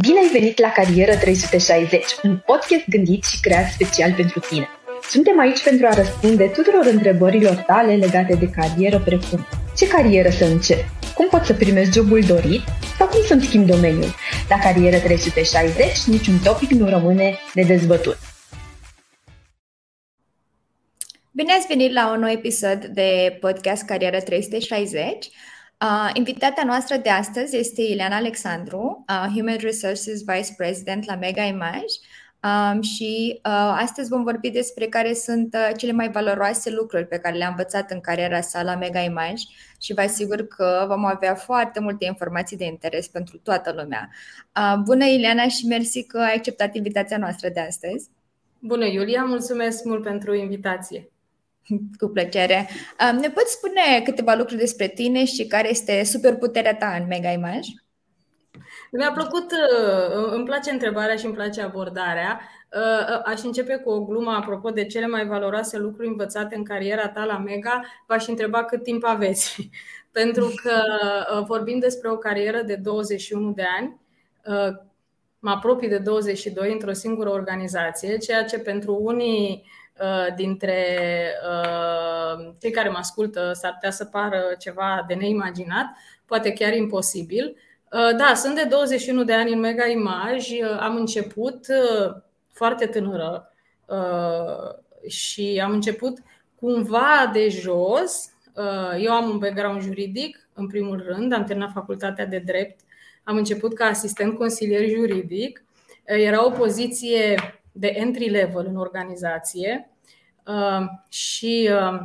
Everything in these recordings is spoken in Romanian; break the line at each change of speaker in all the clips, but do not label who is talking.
Bine ai venit la Carieră 360, un podcast gândit și creat special pentru tine. Suntem aici pentru a răspunde tuturor întrebărilor tale legate de carieră precum ce carieră să încep, cum pot să primești jobul dorit sau cum să-mi schimb domeniul. La Carieră 360 niciun topic nu rămâne de dezbătut.
Bine ați venit la un nou episod de podcast Carieră 360. Uh, invitata noastră de astăzi este Ileana Alexandru, uh, Human Resources Vice President la Mega Image. Um, și uh, astăzi vom vorbi despre care sunt uh, cele mai valoroase lucruri pe care le-am învățat în cariera sa la Mega Image și vă asigur că vom avea foarte multe informații de interes pentru toată lumea. Uh, bună, Ileana, și mersi că ai acceptat invitația noastră de astăzi.
Bună, Iulia, mulțumesc mult pentru invitație.
Cu plăcere. Ne poți spune câteva lucruri despre tine și care este superputerea ta în Mega Image?
Mi-a plăcut, uh, îmi place întrebarea și îmi place abordarea. Uh, uh, aș începe cu o glumă apropo de cele mai valoroase lucruri învățate în cariera ta la Mega. V-aș întreba cât timp aveți. Pentru că vorbim despre o carieră de 21 de ani, mă apropii de 22 într-o singură organizație, ceea ce pentru unii Uh, dintre uh, cei care mă ascultă s-ar putea să pară ceva de neimaginat, poate chiar imposibil. Uh, da, sunt de 21 de ani în Mega Image, am început foarte tânără și am început cumva de jos. Eu am un background juridic, în primul rând, am terminat facultatea de drept, am început ca asistent consilier juridic. Era o poziție de entry level în organizație uh, și uh,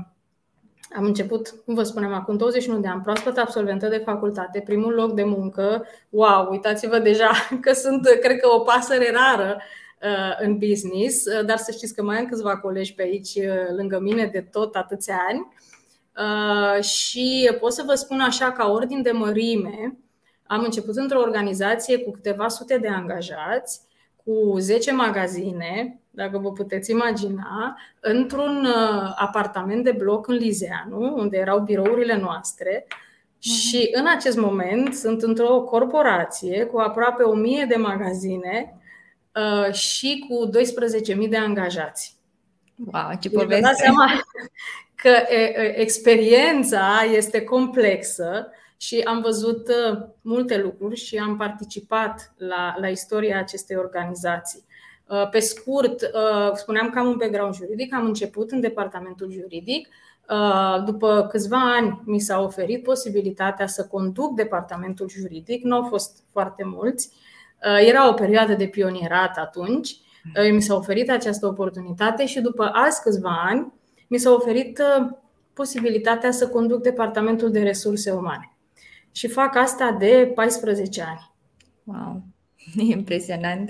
am început, cum vă spunem, acum 21 de ani, proaspăt absolventă de facultate, primul loc de muncă. Wow, uitați-vă deja că sunt, cred că, o pasăre rară uh, în business, dar să știți că mai am câțiva colegi pe aici lângă mine de tot atâția ani. Și pot să vă spun așa, ca ordin de mărime, am început într-o organizație cu câteva sute de angajați cu 10 magazine, dacă vă puteți imagina, într-un uh, apartament de bloc în Lizeanu, unde erau birourile noastre. Mhm. Și în acest moment sunt într-o corporație cu aproape 1000 de magazine uh, și cu 12.000 de angajați.
Wow, ce poveste! Deci,
seama că experiența este complexă și am văzut uh, multe lucruri și am participat la, la istoria acestei organizații. Uh, pe scurt, uh, spuneam că am un background juridic, am început în departamentul juridic. După câțiva ani mi s-a oferit posibilitatea să conduc departamentul juridic, nu au fost foarte mulți. Era o perioadă de pionierat atunci, mi s-a oferit această oportunitate și după azi câțiva ani mi s-a oferit posibilitatea să conduc departamentul de resurse umane și fac asta de 14 ani.
Wow, e impresionant.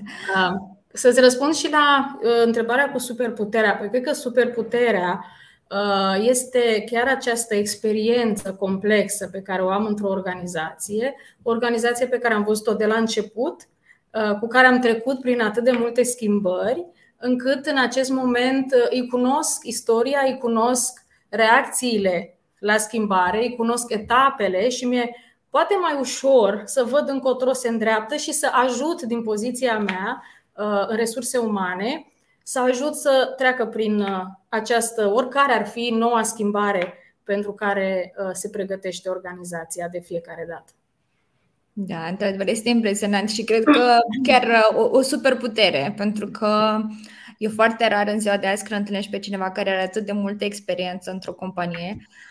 Să-ți răspund și la uh, întrebarea cu superputerea. Păi cred că superputerea uh, este chiar această experiență complexă pe care o am într-o organizație, o organizație pe care am văzut-o de la început, uh, cu care am trecut prin atât de multe schimbări, încât în acest moment îi cunosc istoria, îi cunosc reacțiile la schimbare, îi cunosc etapele și mi-e poate mai ușor să văd încotro se îndreaptă și să ajut din poziția mea uh, în resurse umane, să ajut să treacă prin uh, această, oricare ar fi noua schimbare pentru care uh, se pregătește organizația de fiecare dată.
Da, într-adevăr, este impresionant și cred că chiar o, o superputere, pentru că e foarte rar în ziua de azi când întâlnești pe cineva care are atât de multă experiență într-o companie Um,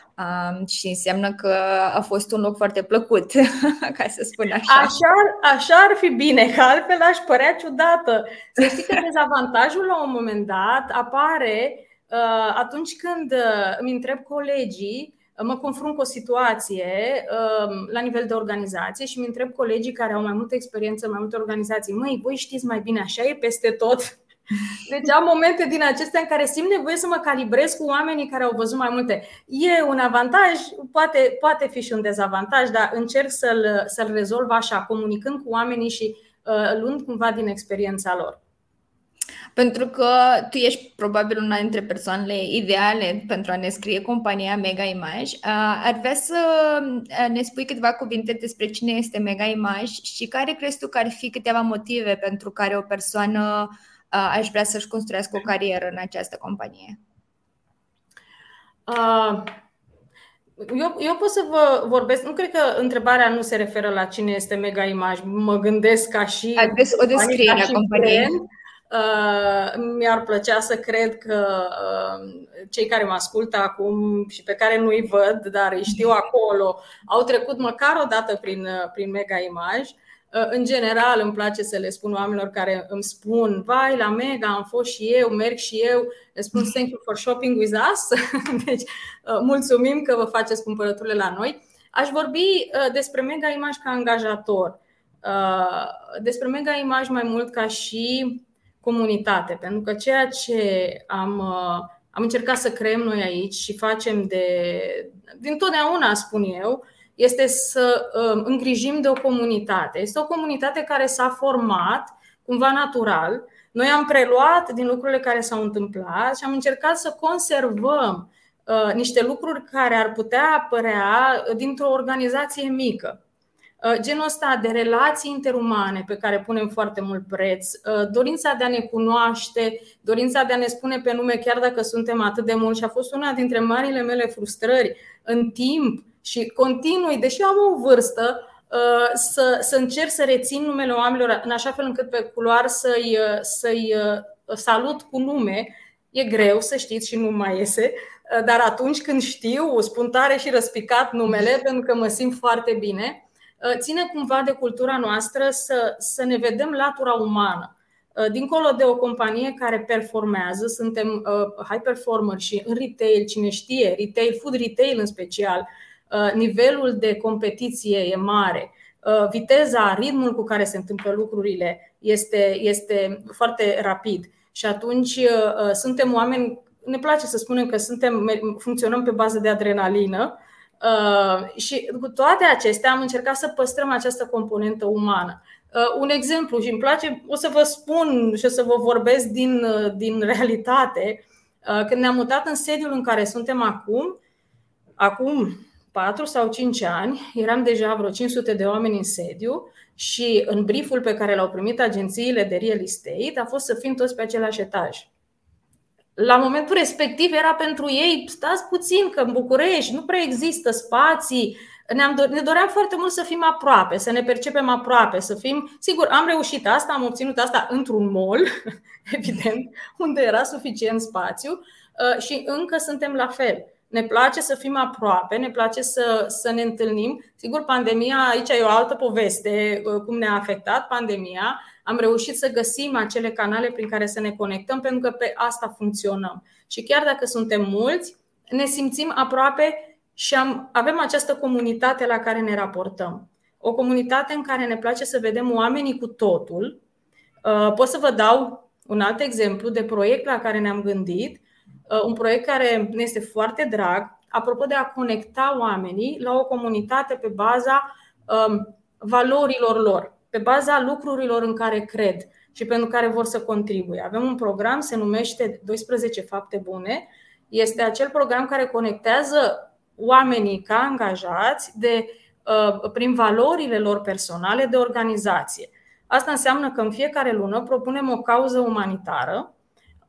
și înseamnă că a fost un loc foarte plăcut, ca să spun așa.
Așa, așa ar fi bine, că altfel aș părea ciudată. Să știi că dezavantajul la un moment dat apare uh, atunci când uh, îmi întreb colegii, uh, mă confrunt cu o situație uh, la nivel de organizație și îmi întreb colegii care au mai multă experiență în mai multe organizații, măi, voi știți mai bine, așa e peste tot? Deci am momente din acestea în care simt nevoie să mă calibrez cu oamenii care au văzut mai multe. E un avantaj, poate, poate fi și un dezavantaj, dar încerc să-l, să-l rezolv așa, comunicând cu oamenii și uh, luând cumva din experiența lor.
pentru că tu ești probabil una dintre persoanele ideale pentru a ne scrie compania Mega Image. Ar vrea să ne spui câteva cuvinte despre cine este Mega Image și care crezi tu că ar fi câteva motive pentru care o persoană aș vrea să-și construiască o carieră în această companie?
Uh, eu, eu pot să vă vorbesc, nu cred că întrebarea nu se referă la cine este Mega Image. Mă gândesc ca și
o descriere a companiei.
Uh, mi-ar plăcea să cred că uh, cei care mă ascultă acum și pe care nu-i văd, dar îi știu acolo, au trecut măcar o dată prin, uh, prin Mega Image. Uh, în general, îmi place să le spun oamenilor care îmi spun Vai, la Mega am fost și eu, merg și eu. Le spun thank you for shopping with us. Deci, uh, mulțumim că vă faceți cumpărăturile la noi. Aș vorbi uh, despre Mega Image ca angajator. Despre Mega Image mai mult ca și comunitate Pentru că ceea ce am, am încercat să creăm noi aici și facem de, din totdeauna, spun eu, este să um, îngrijim de o comunitate. Este o comunitate care s-a format cumva natural. Noi am preluat din lucrurile care s-au întâmplat și am încercat să conservăm uh, niște lucruri care ar putea apărea dintr-o organizație mică. Uh, genul ăsta de relații interumane pe care punem foarte mult preț, uh, dorința de a ne cunoaște, dorința de a ne spune pe nume chiar dacă suntem atât de mulți și a fost una dintre marile mele frustrări în timp și continui, deși am o vârstă, uh, să, să încerc să rețin numele oamenilor în așa fel încât pe culoar să-i, uh, să-i uh, salut cu nume. E greu să știți și nu mai iese, dar atunci când știu, spun tare și răspicat numele pentru că mă simt foarte bine, ține cumva de cultura noastră să, să ne vedem latura umană. Dincolo de o companie care performează, suntem high performer și în retail, cine știe, retail, food retail în special, Uh, nivelul de competiție e mare, uh, viteza, ritmul cu care se întâmplă lucrurile este, este foarte rapid. Și atunci uh, suntem oameni, ne place să spunem că suntem, funcționăm pe bază de adrenalină și cu toate acestea am încercat să păstrăm această componentă umană. Un exemplu și îmi place, o să vă spun și o să vă vorbesc din, din realitate. Când ne-am mutat în sediul în care suntem acum, acum 4 sau 5 ani, eram deja vreo 500 de oameni în sediu și în brieful pe care l-au primit agențiile de real estate a fost să fim toți pe același etaj. La momentul respectiv era pentru ei, stați puțin că în București nu prea există spații, ne-am, ne doream foarte mult să fim aproape, să ne percepem aproape, să fim. Sigur, am reușit asta, am obținut asta într-un mall, evident, unde era suficient spațiu uh, și încă suntem la fel ne place să fim aproape, ne place să, să ne întâlnim. Sigur, pandemia, aici e o altă poveste, uh, cum ne-a afectat pandemia. Am reușit să găsim acele canale prin care să ne conectăm, pentru că pe asta funcționăm. Și chiar dacă suntem mulți, ne simțim aproape și am, avem această comunitate la care ne raportăm. O comunitate în care ne place să vedem oamenii cu totul. Uh, pot să vă dau un alt exemplu de proiect la care ne-am gândit Uh, un proiect care ne este foarte drag, apropo de a conecta oamenii la o comunitate pe baza um, valorilor lor, pe baza lucrurilor în care cred și pentru care vor să contribuie. Avem un program, se numește 12 fapte bune. Este acel program care conectează oamenii ca angajați de, uh, prin valorile lor personale de organizație. Asta înseamnă că în fiecare lună propunem o cauză umanitară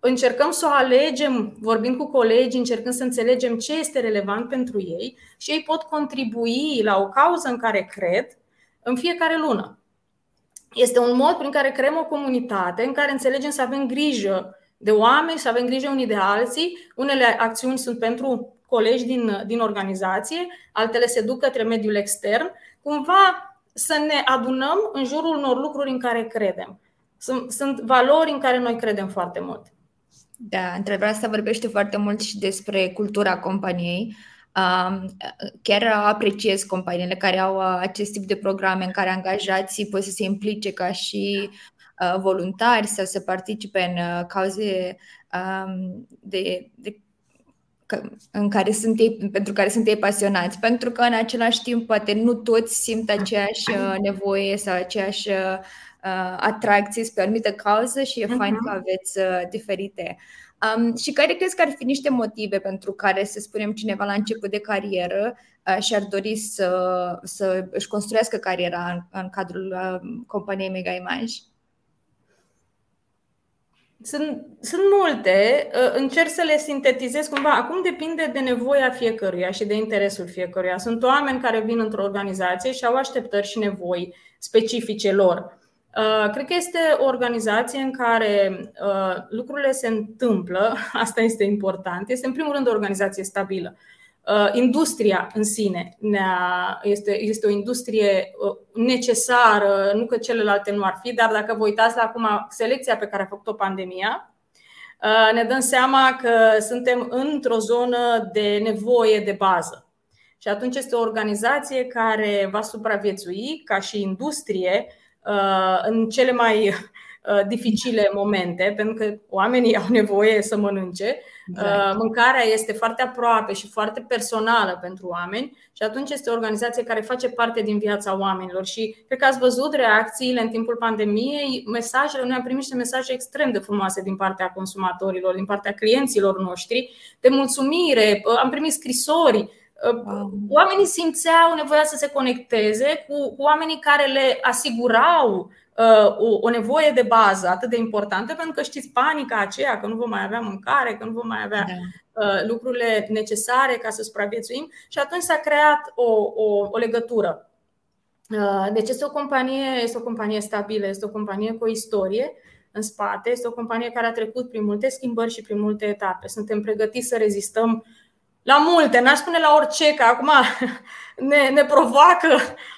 încercăm să o alegem, vorbind cu colegi, încercând să înțelegem ce este relevant pentru ei și ei pot contribui la o cauză în care cred în fiecare lună. Este un mod prin care creăm o comunitate în care înțelegem să avem grijă de oameni, să avem grijă unii de alții. Unele acțiuni sunt pentru colegi din, din organizație, altele se duc către mediul extern. Cumva să ne adunăm în jurul unor lucruri în care credem. Sunt, sunt valori în care noi credem foarte mult.
Da, întrebarea asta vorbește foarte mult și despre cultura companiei. Chiar apreciez companiile care au uh, acest tip de programe în care angajații pot să se implice ca și uh, voluntari sau să participe în uh, cauze um, de, de în care sunt ei, pentru care sunt ei pasionați, pentru că în același timp poate nu toți simt aceeași nevoie sau aceeași uh, atracții pe o anumită cauză și e uh-huh. fain că aveți uh, diferite. Um, și care crezi că ar fi niște motive pentru care, să spunem, cineva la început de carieră uh, și-ar dori să, să își construiască cariera în, în cadrul uh, companiei Mega Image?
Sunt, sunt multe, uh, încerc să le sintetizez cumva. Acum depinde de nevoia fiecăruia și de interesul fiecăruia. Sunt oameni care vin într-o organizație și au așteptări și nevoi specifice lor. Uh, cred că este o organizație în care uh, lucrurile se întâmplă, asta este important. Este, în primul rând, o organizație stabilă. Uh, industria în sine este, este o industrie necesară, nu că celelalte nu ar fi, dar dacă vă uitați la acum selecția pe care a făcut-o pandemia, ne dăm seama că suntem într-o zonă de nevoie de bază. Și atunci este o organizație care va supraviețui ca și industrie Uh, în cele mai uh, dificile momente, pentru că oamenii au nevoie să mănânce. Exact. Mâncarea este foarte aproape și foarte personală pentru oameni și atunci este o organizație care face parte din viața oamenilor. Și cred că ați văzut reacțiile în timpul pandemiei, mesajele, noi am primit niște mesaje extrem de frumoase din partea consumatorilor, din partea clienților noștri, de mulțumire, am primit scrisori Oamenii simțeau nevoia să se conecteze cu, cu oamenii care le asigurau uh, o, o nevoie de bază atât de importantă, pentru că știți panica aceea că nu vom mai avea mâncare, că nu vom mai avea da. uh, lucrurile necesare ca să supraviețuim și atunci s-a creat o, o, o legătură. Uh, deci este o companie, este o companie stabilă, este o companie cu o istorie în spate, este o companie care a trecut prin multe schimbări și prin multe etape. Suntem pregătiți să rezistăm uh, la multe, n-aș spune la orice, că acum ne, ne provoacă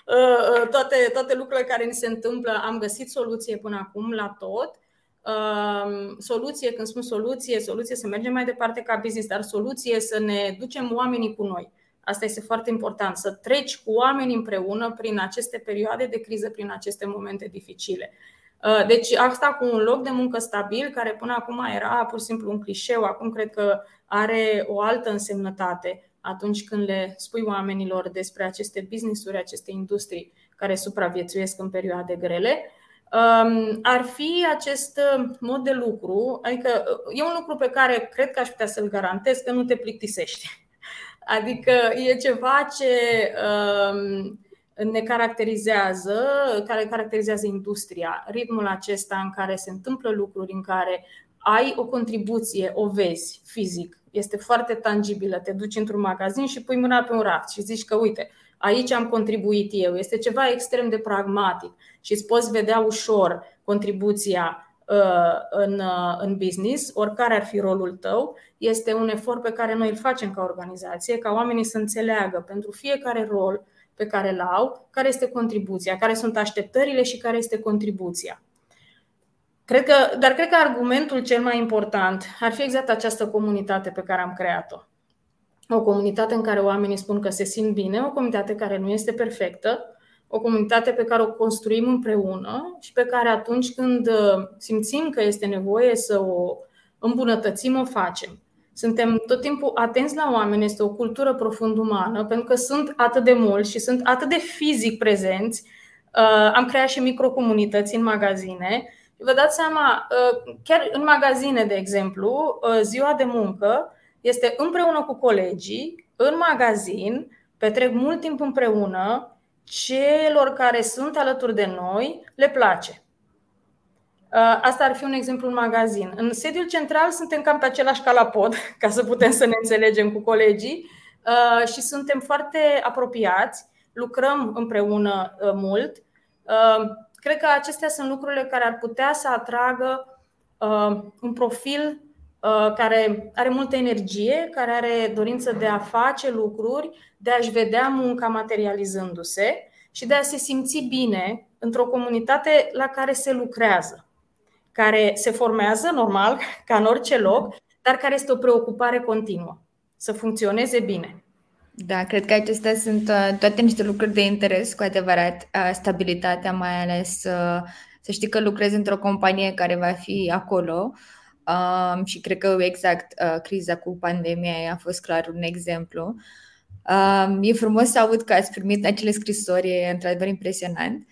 uh, uh, toate, toate lucrurile care ni se întâmplă. Am găsit soluție până acum la tot. Uh, soluție, când spun soluție, soluție să mergem mai departe ca business, dar soluție să ne ducem oamenii cu noi. Asta este foarte important, să treci cu oamenii împreună prin aceste perioade de criză, prin aceste momente dificile. Uh, deci asta cu un loc de muncă stabil, care până acum era pur și simplu un clișeu, acum cred că are o altă însemnătate atunci când le spui oamenilor despre aceste business-uri, aceste industrii care supraviețuiesc în perioade grele, um, ar fi acest uh, mod de lucru, adică uh, e un lucru pe care cred că aș putea să-l garantez că nu te plictisești. Adică e ceva ce um, ne caracterizează, care caracterizează industria, ritmul acesta în care se întâmplă lucruri, în care ai o contribuție, o vezi fizic, este foarte tangibilă. Te duci într-un magazin și pui mâna pe un raft și zici că, uite, aici am contribuit eu. Este ceva extrem de pragmatic și îți poți vedea ușor contribuția uh, în, uh, în business, oricare ar fi rolul tău, este un efort pe care noi îl facem ca organizație, ca oamenii să înțeleagă pentru fiecare rol pe care îl au, care este contribuția, care sunt așteptările și care este contribuția. Cred că, dar cred că argumentul cel mai important ar fi exact această comunitate pe care am creat-o. O comunitate în care oamenii spun că se simt bine, o comunitate care nu este perfectă, o comunitate pe care o construim împreună și pe care atunci când uh, simțim că este nevoie să o îmbunătățim, o facem. Suntem tot timpul atenți la oameni, este o cultură profund umană, pentru că sunt atât de mulți și sunt atât de fizic prezenți. Uh, am creat și microcomunități în magazine vă dați seama, uh, chiar în magazine, de exemplu, uh, ziua de muncă este împreună cu colegii, în magazin, petrec mult timp împreună, celor care sunt alături de noi le place. Uh, asta ar fi un exemplu în magazin. În sediul central suntem cam pe același calapod, ca să putem să ne înțelegem cu colegii și suntem foarte apropiați, lucrăm împreună mult Cred că acestea sunt lucrurile care ar putea să atragă uh, un profil uh, care are multă energie, care are dorință de a face lucruri, de a-și vedea munca materializându-se și de a se simți bine într-o comunitate la care se lucrează, care se formează normal, ca în orice loc, dar care este o preocupare continuă, să funcționeze bine.
Da, cred că acestea sunt uh, toate niște lucruri de interes, cu adevărat. Uh, stabilitatea, mai ales uh, să știi că lucrezi într-o companie care va fi acolo. Um, și cred că exact criza cu pandemia a fost clar un exemplu. Um, e frumos să aud că ați primit acele scrisori, e într-adevăr impresionant.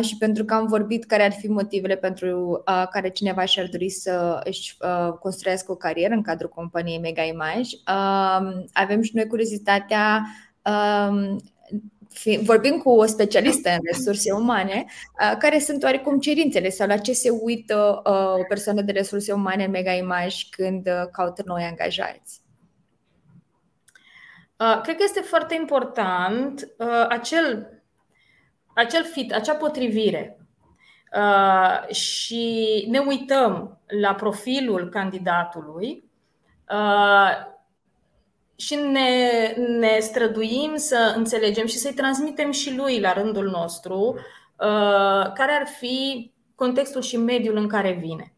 Și pentru că am vorbit care ar fi motivele pentru care cineva și-ar dori să își construiască o carieră în cadrul companiei Mega Image. Avem și noi curiozitatea vorbim cu o specialistă în resurse umane, care sunt oarecum cerințele sau la ce se uită o persoană de resurse umane în Mega Image când caută noi angajați?
Cred că este foarte important acel, acel fit, acea potrivire. Și ne uităm la profilul candidatului și ne, ne străduim să înțelegem și să-i transmitem și lui la rândul nostru uh, care ar fi contextul și mediul în care vine.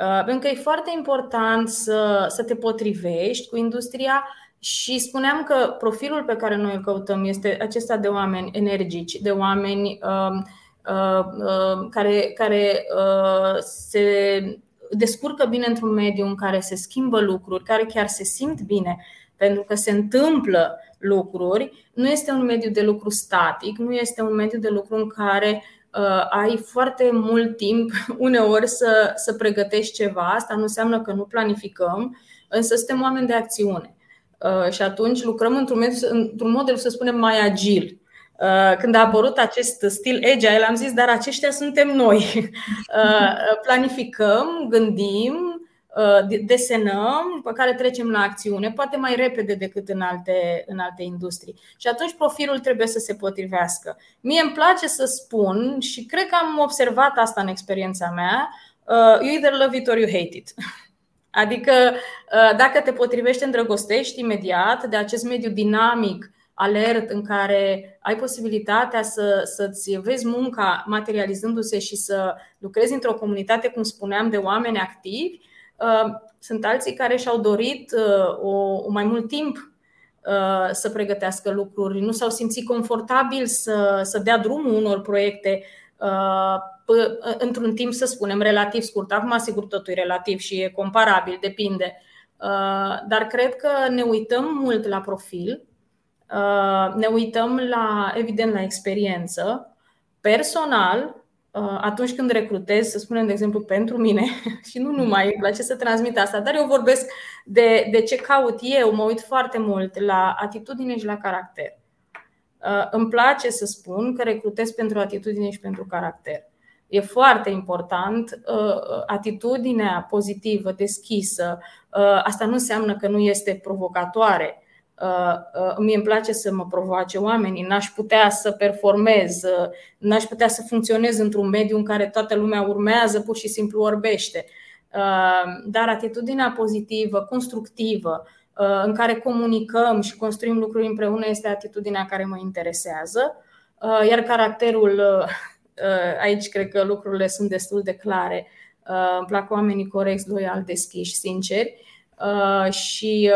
Uh, pentru că e foarte important să, să te potrivești cu industria și spuneam că profilul pe care noi îl căutăm este acesta de oameni energici, de oameni uh, uh, uh, care, care uh, se descurcă bine într-un mediu în care se schimbă lucruri, care chiar se simt bine pentru că se întâmplă lucruri, nu este un mediu de lucru static, nu este un mediu de lucru în care uh, ai foarte mult timp uneori să, să pregătești ceva. Asta nu înseamnă că nu planificăm, însă suntem oameni de acțiune. Uh, și atunci lucrăm într-un, mediu, într-un model, să spunem, mai agil. Uh, când a apărut acest stil agile, am zis, dar aceștia suntem noi. Uh, planificăm, gândim, Uh, desenăm, pe care trecem la acțiune, poate mai repede decât în alte, în alte industrii. Și atunci profilul trebuie să se potrivească. Mie îmi place să spun și cred că am observat asta în experiența mea, uh, you either love it or you hate it. Adică uh, dacă te potrivești, îndrăgostești imediat de acest mediu dinamic, alert, în care ai posibilitatea să, să-ți vezi munca materializându-se și să lucrezi într-o comunitate, cum spuneam, de oameni activi, Uh, sunt alții care și-au dorit uh, o, o mai mult timp uh, să pregătească lucruri, nu s-au simțit confortabil să, să dea drumul unor proiecte într-un timp, să spunem, relativ scurt. Acum, sigur, totul e relativ și e comparabil, depinde. Dar cred că ne uităm mult la profil, ne uităm la, evident, la experiență. Personal, Uh, atunci când recrutez, să spunem, de exemplu, pentru mine, și nu numai, îmi place să transmit asta, dar eu vorbesc de, de ce caut eu, mă uit foarte mult la atitudine și la caracter. Uh, îmi place să spun că recrutez pentru atitudine și pentru caracter. E foarte important uh, atitudinea pozitivă, deschisă. Asta nu înseamnă că nu este provocatoare Uh, uh, mie îmi place să mă provoace oamenii, n-aș putea să performez, uh, n-aș putea să funcționez într-un mediu în care toată lumea urmează, pur și simplu orbește. Dar atitudinea pozitivă, constructivă, în care comunicăm și construim lucruri împreună este atitudinea care mă interesează. Iar caracterul, aici cred că lucrurile sunt destul de clare. Îmi plac oamenii corecți, loiali, deschiși, sinceri și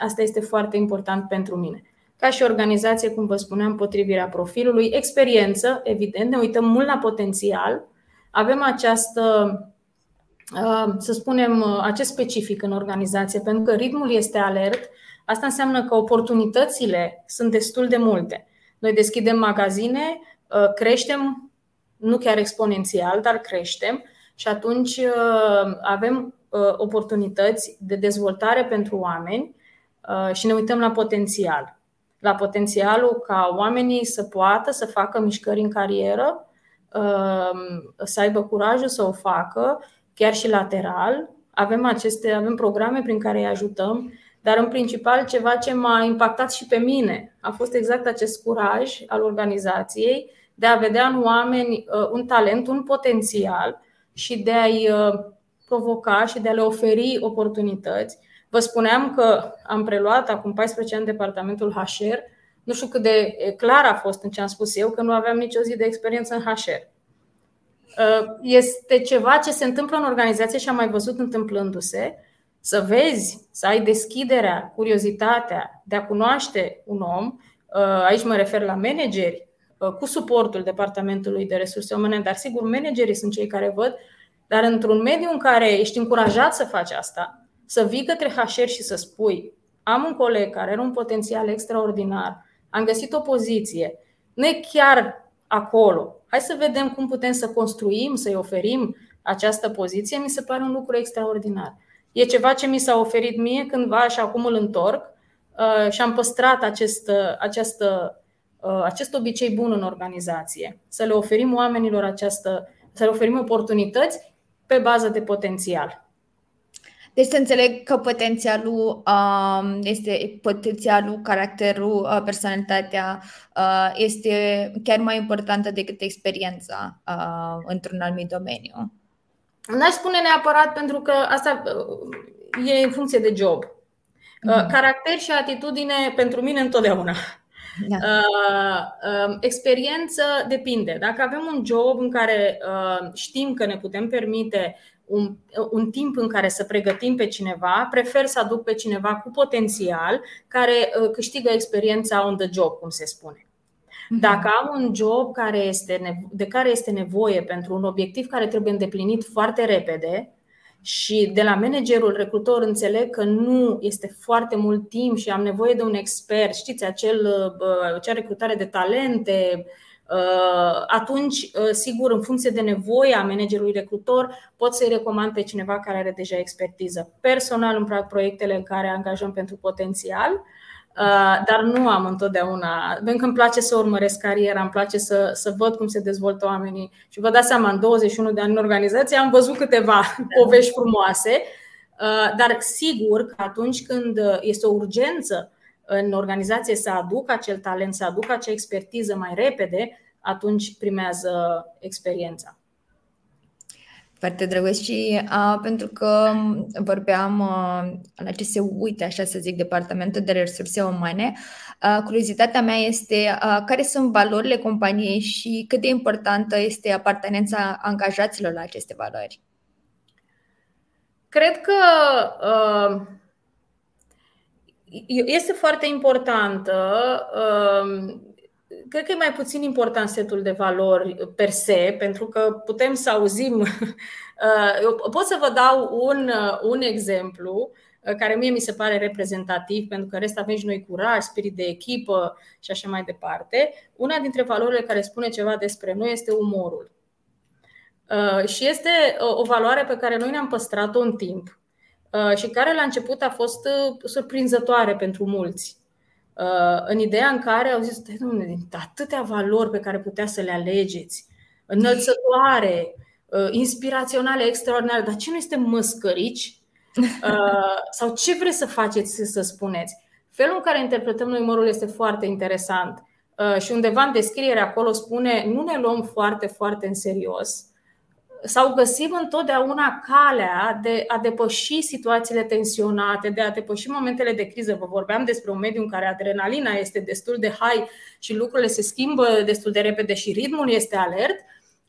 Asta este foarte important pentru mine. Ca și organizație, cum vă spuneam, potrivirea profilului, experiență, evident, ne uităm mult la potențial. Avem această, uh, să spunem, uh, acest specific în organizație, pentru că ritmul este alert. Asta înseamnă că oportunitățile sunt destul de multe. Noi deschidem magazine, uh, creștem, nu chiar exponențial, dar creștem și atunci avem oportunități de dezvoltare pentru oameni Uh, și ne uităm la potențial. La potențialul ca oamenii să poată să facă mișcări în carieră, uh, să aibă curajul să o facă, chiar și lateral. Avem, aceste, avem programe prin care îi ajutăm, dar în principal ceva ce m-a impactat și pe mine a fost exact acest curaj al organizației de a vedea în oameni uh, un talent, un potențial și de a-i provoca și de a le oferi oportunități Vă spuneam că am preluat acum 14 ani departamentul HR. Nu știu cât de clar a fost în ce am spus eu, că nu aveam nicio zi de experiență în HR. Uh, este ceva ce se întâmplă în organizație și am mai văzut întâmplându-se. Să vezi, să ai deschiderea, curiozitatea de a cunoaște un om, uh, aici mă refer la manageri, uh, cu suportul departamentului de resurse umane, dar sigur managerii sunt cei care văd, dar într-un mediu în care ești încurajat să faci asta, să vii către HR și să spui am un coleg care are un potențial extraordinar, am găsit o poziție, nu e chiar acolo. Hai să vedem cum putem să construim, să-i oferim această poziție. Mi se pare un lucru extraordinar. E ceva ce mi s-a oferit mie cândva și acum îl întorc uh, și am păstrat acest, uh, această, uh, acest obicei bun în organizație. Să le oferim oamenilor această, să le oferim oportunități pe bază de potențial.
Deci să înțeleg că potențialul um, este potențialul, caracterul, uh, personalitatea uh, este chiar mai importantă decât experiența uh, într-un anumit domeniu.
N-aș spune neapărat pentru că asta uh, e în funcție de job. Mm-hmm. Caracter și atitudine pentru mine întotdeauna. Da. Uh, uh, experiență depinde. Dacă avem un job în care uh, știm că ne putem permite un, un timp în care să pregătim pe cineva, prefer să aduc pe cineva cu potențial care uh, câștigă experiența on the job, cum se spune. Mhm. Dacă am un job care este, de care este nevoie pentru un obiectiv care trebuie îndeplinit foarte repede și de la managerul recrutor înțeleg că nu este foarte mult timp și am nevoie de un expert, știți, acel, uh, acea recrutare de talente, Uh, atunci, uh, sigur, în funcție de nevoia managerului recrutor, pot să-i recomand pe cineva care are deja expertiză. Personal îmi plac proiectele în care angajăm pentru potențial, uh, dar nu am întotdeauna. Pentru că îmi place să urmăresc cariera, îmi place să, să văd cum se dezvoltă oamenii. Și vă dați seama, în 21 de ani în organizație am văzut câteva povești frumoase, dar sigur că atunci când este o urgență în organizație să aducă acel talent, să aducă acea expertiză mai repede, atunci primează experiența.
Foarte drăguț și uh, pentru că vorbeam uh, la ce se uite, așa să zic, departamentul de resurse umane, uh, curiozitatea mea este uh, care sunt valorile companiei și cât de importantă este apartenența angajaților la aceste valori.
Cred că uh, este foarte importantă. Um, cred că e mai puțin important setul de valori per se, pentru că putem să auzim. Uh, eu pot să vă dau un, uh, un exemplu uh, care mie mi se pare reprezentativ, pentru că rest avem și noi curaj, spirit de echipă și așa mai departe. Una dintre valorile care spune ceva despre noi este umorul. Și este o valoare pe care noi ne-am păstrat-o în timp Uh, și care la început a fost uh, surprinzătoare pentru mulți. Uh, în ideea în care au zis, domnule, atâtea valori pe care putea să le alegeți, înălțătoare, inspiraționale, extraordinare, dar ce nu este măscărici? Sau ce vreți să faceți să spuneți? Felul în care interpretăm noi umorul este foarte interesant. Și undeva în descriere acolo spune, nu ne luăm foarte, foarte în serios sau găsim întotdeauna calea de a depăși situațiile tensionate, de a depăși momentele de criză. Vă vorbeam despre un mediu în care adrenalina este destul de high și lucrurile se schimbă destul de repede și ritmul este alert.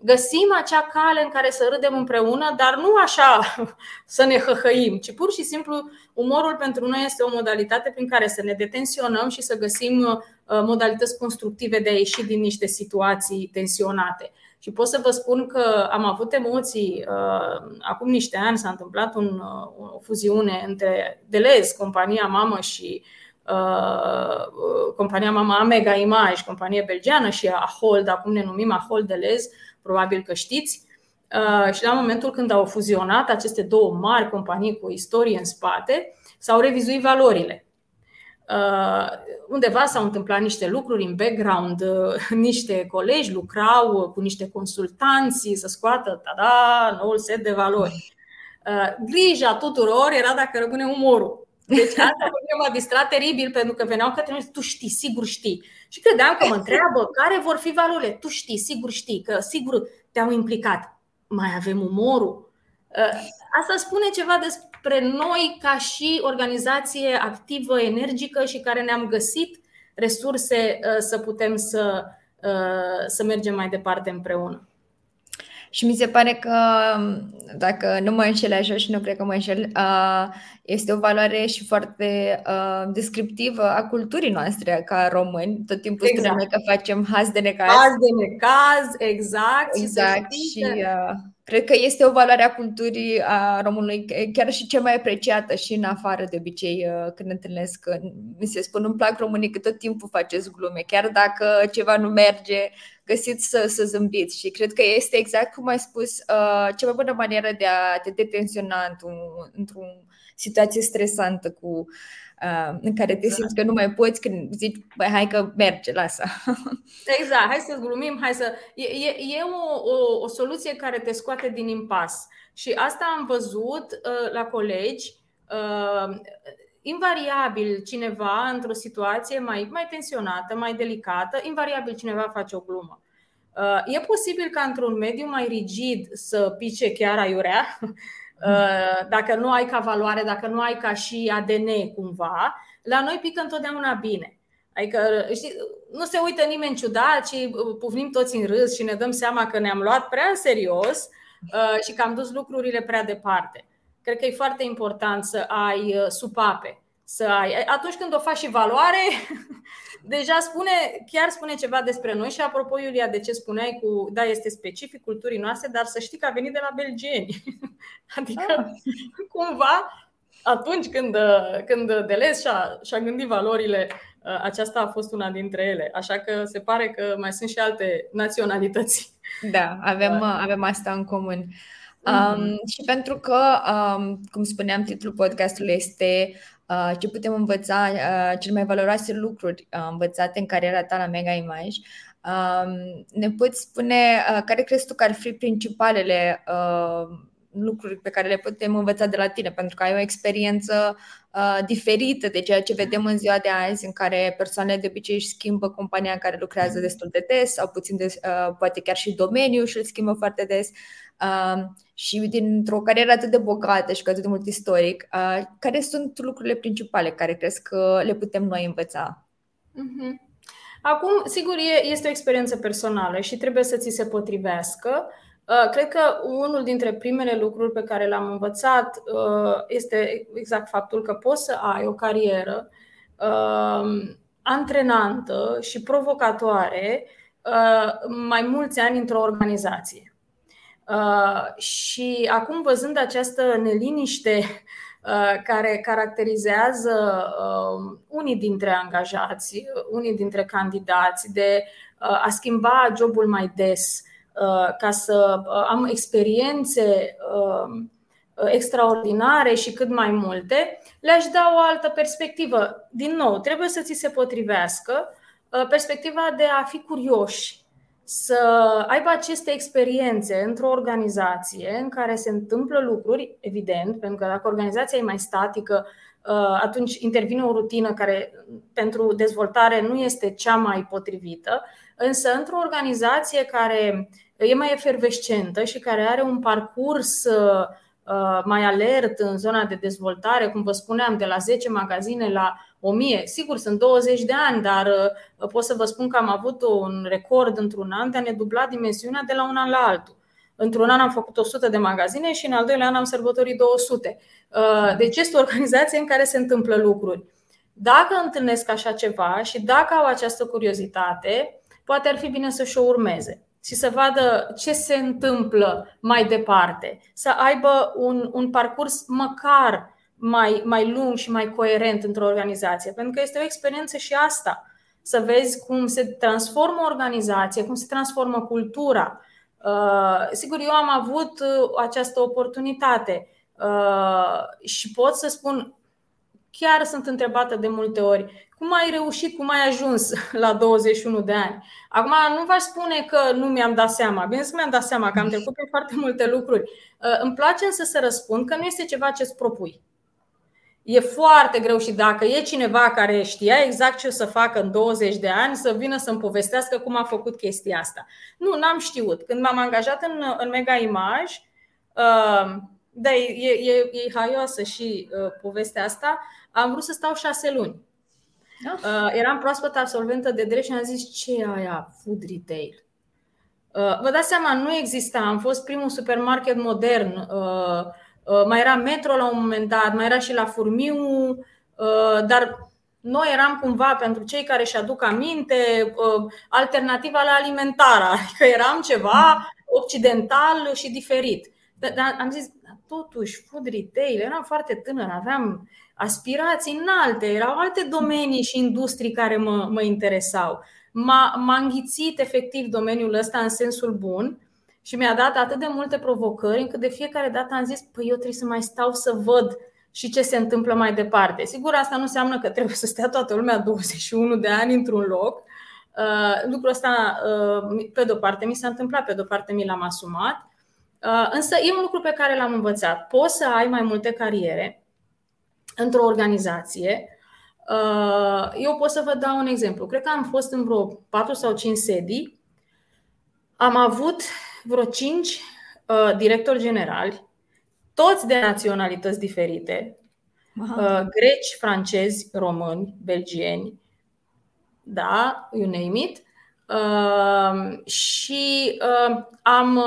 Găsim acea cale în care să râdem împreună, dar nu așa să ne hăhăim, ci pur și simplu umorul pentru noi este o modalitate prin care să ne detensionăm și să găsim uh, modalități constructive de a ieși din niște situații tensionate. Și pot să vă spun că am avut emoții. Uh, acum niște ani s-a întâmplat un, uh, o fuziune între Delez, compania mamă și uh, compania mama Amega Image, companie belgeană și Ahold, acum ne numim Ahold Delez, probabil că știți. Și la momentul când au fuzionat aceste două mari companii cu istorie în spate, s-au revizuit valorile. Uh, undeva s-au întâmplat niște lucruri în background, uh, niște colegi lucrau cu niște consultanți să scoată tada, noul set de valori. Uh, grija tuturor era dacă rămâne umorul. Deci asta m-a distrat teribil pentru că veneau către mine, tu știi, sigur știi. Și credeam că mă întreabă care vor fi valorile. Tu știi, sigur știi, că sigur te-au implicat. Mai avem umorul? Asta spune ceva despre spre noi ca și organizație activă, energică și care ne-am găsit resurse uh, să putem să, uh, să mergem mai departe împreună.
Și mi se pare că, dacă nu mă înșel așa și nu cred că mă înșel, uh, este o valoare și foarte descriptivă a culturii noastre ca români. Tot timpul exact. spunem că facem haz de necaz.
Haz de necaz, exact.
Exact. Și, și Cred că este o valoare a culturii a românului, chiar și cea mai apreciată și în afară de obicei uh, când întâlnesc. Mi se spun, îmi plac românii că tot timpul faceți glume, chiar dacă ceva nu merge, găsiți să, să zâmbiți. Și cred că este exact cum ai spus, uh, cea mai bună manieră de a te detensiona într-o într situație stresantă cu Uh, în care te simți că nu mai poți când zici, băi, hai că merge, lasă.
Exact, hai să glumim, hai să... E, e, e o, o, o soluție care te scoate din impas. Și asta am văzut uh, la colegi. Uh, invariabil cineva într-o situație mai, mai tensionată, mai delicată, invariabil cineva face o glumă. Uh, e posibil ca într-un mediu mai rigid să pice chiar aiurea, Uh, dacă nu ai ca valoare, dacă nu ai ca și ADN cumva, la noi pică întotdeauna bine. Adică, știi, nu se uită nimeni ciudat, ci uh, pufnim toți în râs și ne dăm seama că ne-am luat prea în serios uh, și că am dus lucrurile prea departe. Cred că e foarte important să ai supape. Să ai. Atunci când o faci și valoare, deja spune, chiar spune ceva despre noi și apropo, Iulia, de ce spuneai cu, da, este specific culturii noastre, dar să știi că a venit de la belgeni. Adică, ah. cumva, atunci când, când Deleuze și-a, și-a gândit valorile, aceasta a fost una dintre ele. Așa că se pare că mai sunt și alte naționalități.
Da, avem, da. avem asta în comun. Mm-hmm. Um, și pentru că, um, cum spuneam, titlul podcastului este Uh, ce putem învăța, uh, cele mai valoroase lucruri uh, învățate în cariera ta la Mega Image. Um, ne poți spune care crezi tu că ar fi principalele lucruri pe care le putem învăța de la tine, pentru că ai o experiență uh, diferită de ceea ce vedem în ziua de azi, în care persoanele de obicei își schimbă compania în care lucrează destul de des sau puțin de, uh, poate chiar și domeniul și îl schimbă foarte des. Uh, și dintr-o carieră atât de bogată și cu atât de mult istoric, uh, care sunt lucrurile principale care crezi că le putem noi învăța?
Mm-hmm. Acum, sigur, este o experiență personală și trebuie să ți se potrivească. Uh, cred că unul dintre primele lucruri pe care l-am învățat uh, este exact faptul că poți să ai o carieră antrenantă și provocatoare mai mulți ani într-o organizație. Uh, și acum, văzând această neliniște uh, care caracterizează uh, unii dintre angajați, unii dintre candidați, de a schimba jobul mai des, ca să am experiențe extraordinare și cât mai multe, le-aș da o altă perspectivă. Din nou, trebuie să ți se potrivească perspectiva de a fi curioși să aibă aceste experiențe într-o organizație în care se întâmplă lucruri, evident, pentru că dacă organizația e mai statică, uh, atunci intervine o rutină care pentru dezvoltare nu este cea mai potrivită, însă într-o organizație care e mai efervescentă și care are un parcurs uh, uh, mai alert în zona de dezvoltare, cum vă spuneam, de la 10 magazine la 1000. Sigur, sunt 20 de ani, dar uh, pot să vă spun că am avut un record într-un an de a ne dubla dimensiunea de la un an la altul. Într-un an am făcut 100 de magazine și în al doilea an am sărbătorit 200. Uh, deci este o organizație în care se întâmplă lucruri. Dacă întâlnesc așa ceva și dacă au această curiozitate, poate ar fi bine să-și o urmeze și să vadă ce se întâmplă mai departe. Să aibă un, un parcurs măcar mai, mai lung și mai coerent într-o organizație. Pentru că este o experiență și asta. Să vezi cum se transformă o organizație, cum se transformă cultura. Uh, sigur, eu am avut uh, această oportunitate uh, și pot să spun, chiar sunt întrebată de multe ori, cum ai reușit, cum ai ajuns la 21 de ani? Acum, nu v-aș spune că nu mi-am dat seama. Bine că mi-am dat seama că am trecut pe foarte multe lucruri. Îmi place însă să răspund că nu este ceva ce îți propui. E foarte greu și dacă e cineva care știa exact ce o să facă în 20 de ani, să vină să-mi povestească cum a făcut chestia asta. Nu, n-am știut. Când m-am angajat în, în Mega Image, uh, da, e, e, e haioasă și uh, povestea asta, am vrut să stau șase luni. Ah. Uh, eram proaspăt absolventă de drept și am zis ce e aia food retail. Uh, vă dați seama, nu exista. Am fost primul supermarket modern. Uh, Uh, mai era metro la un moment dat, mai era și la Furmiu, uh, dar noi eram cumva, pentru cei care își aduc aminte, uh, alternativa la alimentara. Adică eram ceva occidental și diferit. Dar am zis, totuși, food retail, eram foarte tânăr, aveam aspirații înalte, erau alte domenii și industrii care mă, mă interesau. M-a, m-a înghițit efectiv domeniul ăsta în sensul bun și mi-a dat atât de multe provocări încât de fiecare dată am zis, păi eu trebuie să mai stau să văd și ce se întâmplă mai departe. Sigur, asta nu înseamnă că trebuie să stea toată lumea 21 de ani într-un loc. Uh, lucrul ăsta, uh, pe de-o parte, mi s-a întâmplat, pe de-o parte mi l-am asumat. Uh, însă e un lucru pe care l-am învățat. Poți să ai mai multe cariere într-o organizație. Eu pot să vă dau un exemplu. Cred că am fost în vreo 4 sau 5 sedii. Am avut vreo 5 directori generali toți de naționalități diferite, Aha. Uh, greci, francezi, români, belgieni, da, you name it. Uh, și uh, am,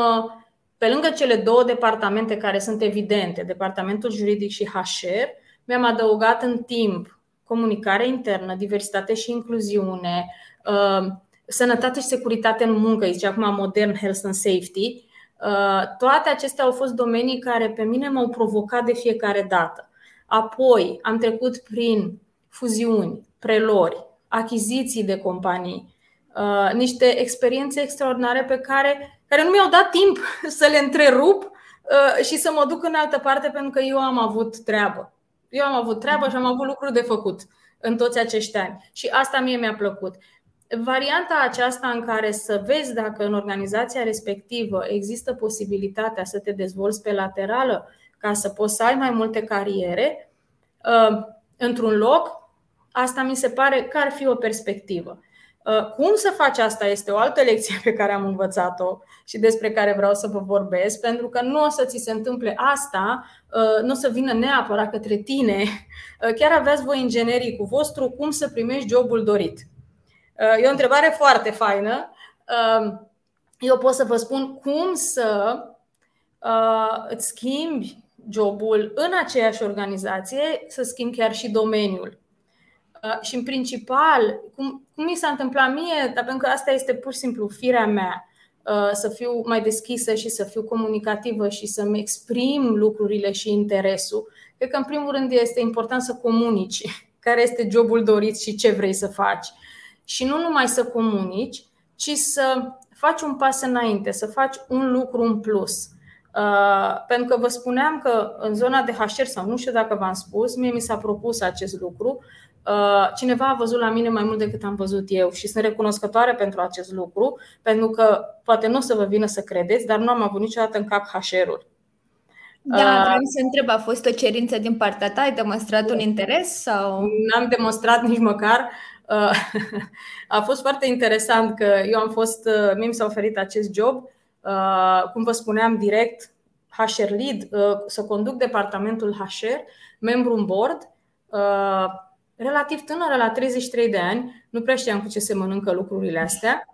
pe lângă cele două departamente care sunt evidente, departamentul juridic și HR, mi-am adăugat în timp comunicare internă, diversitate și incluziune, sănătate și securitate în muncă, zice acum modern health and safety, Uh, toate acestea au fost domenii care pe mine m-au provocat de fiecare dată. Apoi am trecut prin fuziuni, prelori, achiziții de companii, uh, niște experiențe extraordinare pe care, care nu mi-au dat timp să le întrerup uh, și să mă duc în altă parte pentru că eu am avut treabă. Eu am avut treabă și am avut lucruri de făcut în toți acești ani. Și asta mie mi-a plăcut. Varianta aceasta în care să vezi dacă în organizația respectivă există posibilitatea să te dezvolți pe laterală ca să poți să ai mai multe cariere uh, într-un loc, asta mi se pare că ar fi o perspectivă. Uh, cum să faci asta este o altă lecție pe care am învățat-o și despre care vreau să vă vorbesc, pentru că nu o să ți se întâmple asta, uh, nu o să vină neapărat către tine. Chiar aveți voi inginerii cu vostru cum să primești jobul dorit. Uh, e o întrebare foarte faină. Um, eu pot să vă spun cum să uh, îți schimbi jobul în aceeași organizație, să schimbi chiar și domeniul. Uh, și în principal, cum, cum mi s-a întâmplat mie, dar pentru că asta este pur și simplu firea mea, să fiu mai deschisă și să fiu comunicativă și să-mi exprim lucrurile și interesul. Cred că, în primul rând, este important să comunici care este jobul dorit și ce vrei să faci și nu numai să comunici, ci să faci un pas înainte, să faci un lucru în plus. Uh, pentru că vă spuneam că în zona de HR, sau nu știu dacă v-am spus, mie mi s-a propus acest lucru. Uh, cineva a văzut la mine mai mult decât am văzut eu și sunt recunoscătoare pentru acest lucru, pentru că poate nu o să vă vină să credeți, dar nu am avut niciodată în cap HR-ul.
Da, uh, vreau să întreb, a fost o cerință din partea ta? Ai demonstrat un interes? sau?
N-am demonstrat nici măcar. A fost foarte interesant că eu am fost, uh, mie mi s-a oferit acest job, uh, cum vă spuneam direct, HR lead, uh, să conduc departamentul HR, membru în board, relativ tânără, la 33 de ani, nu prea știam cu ce se mănâncă lucrurile astea.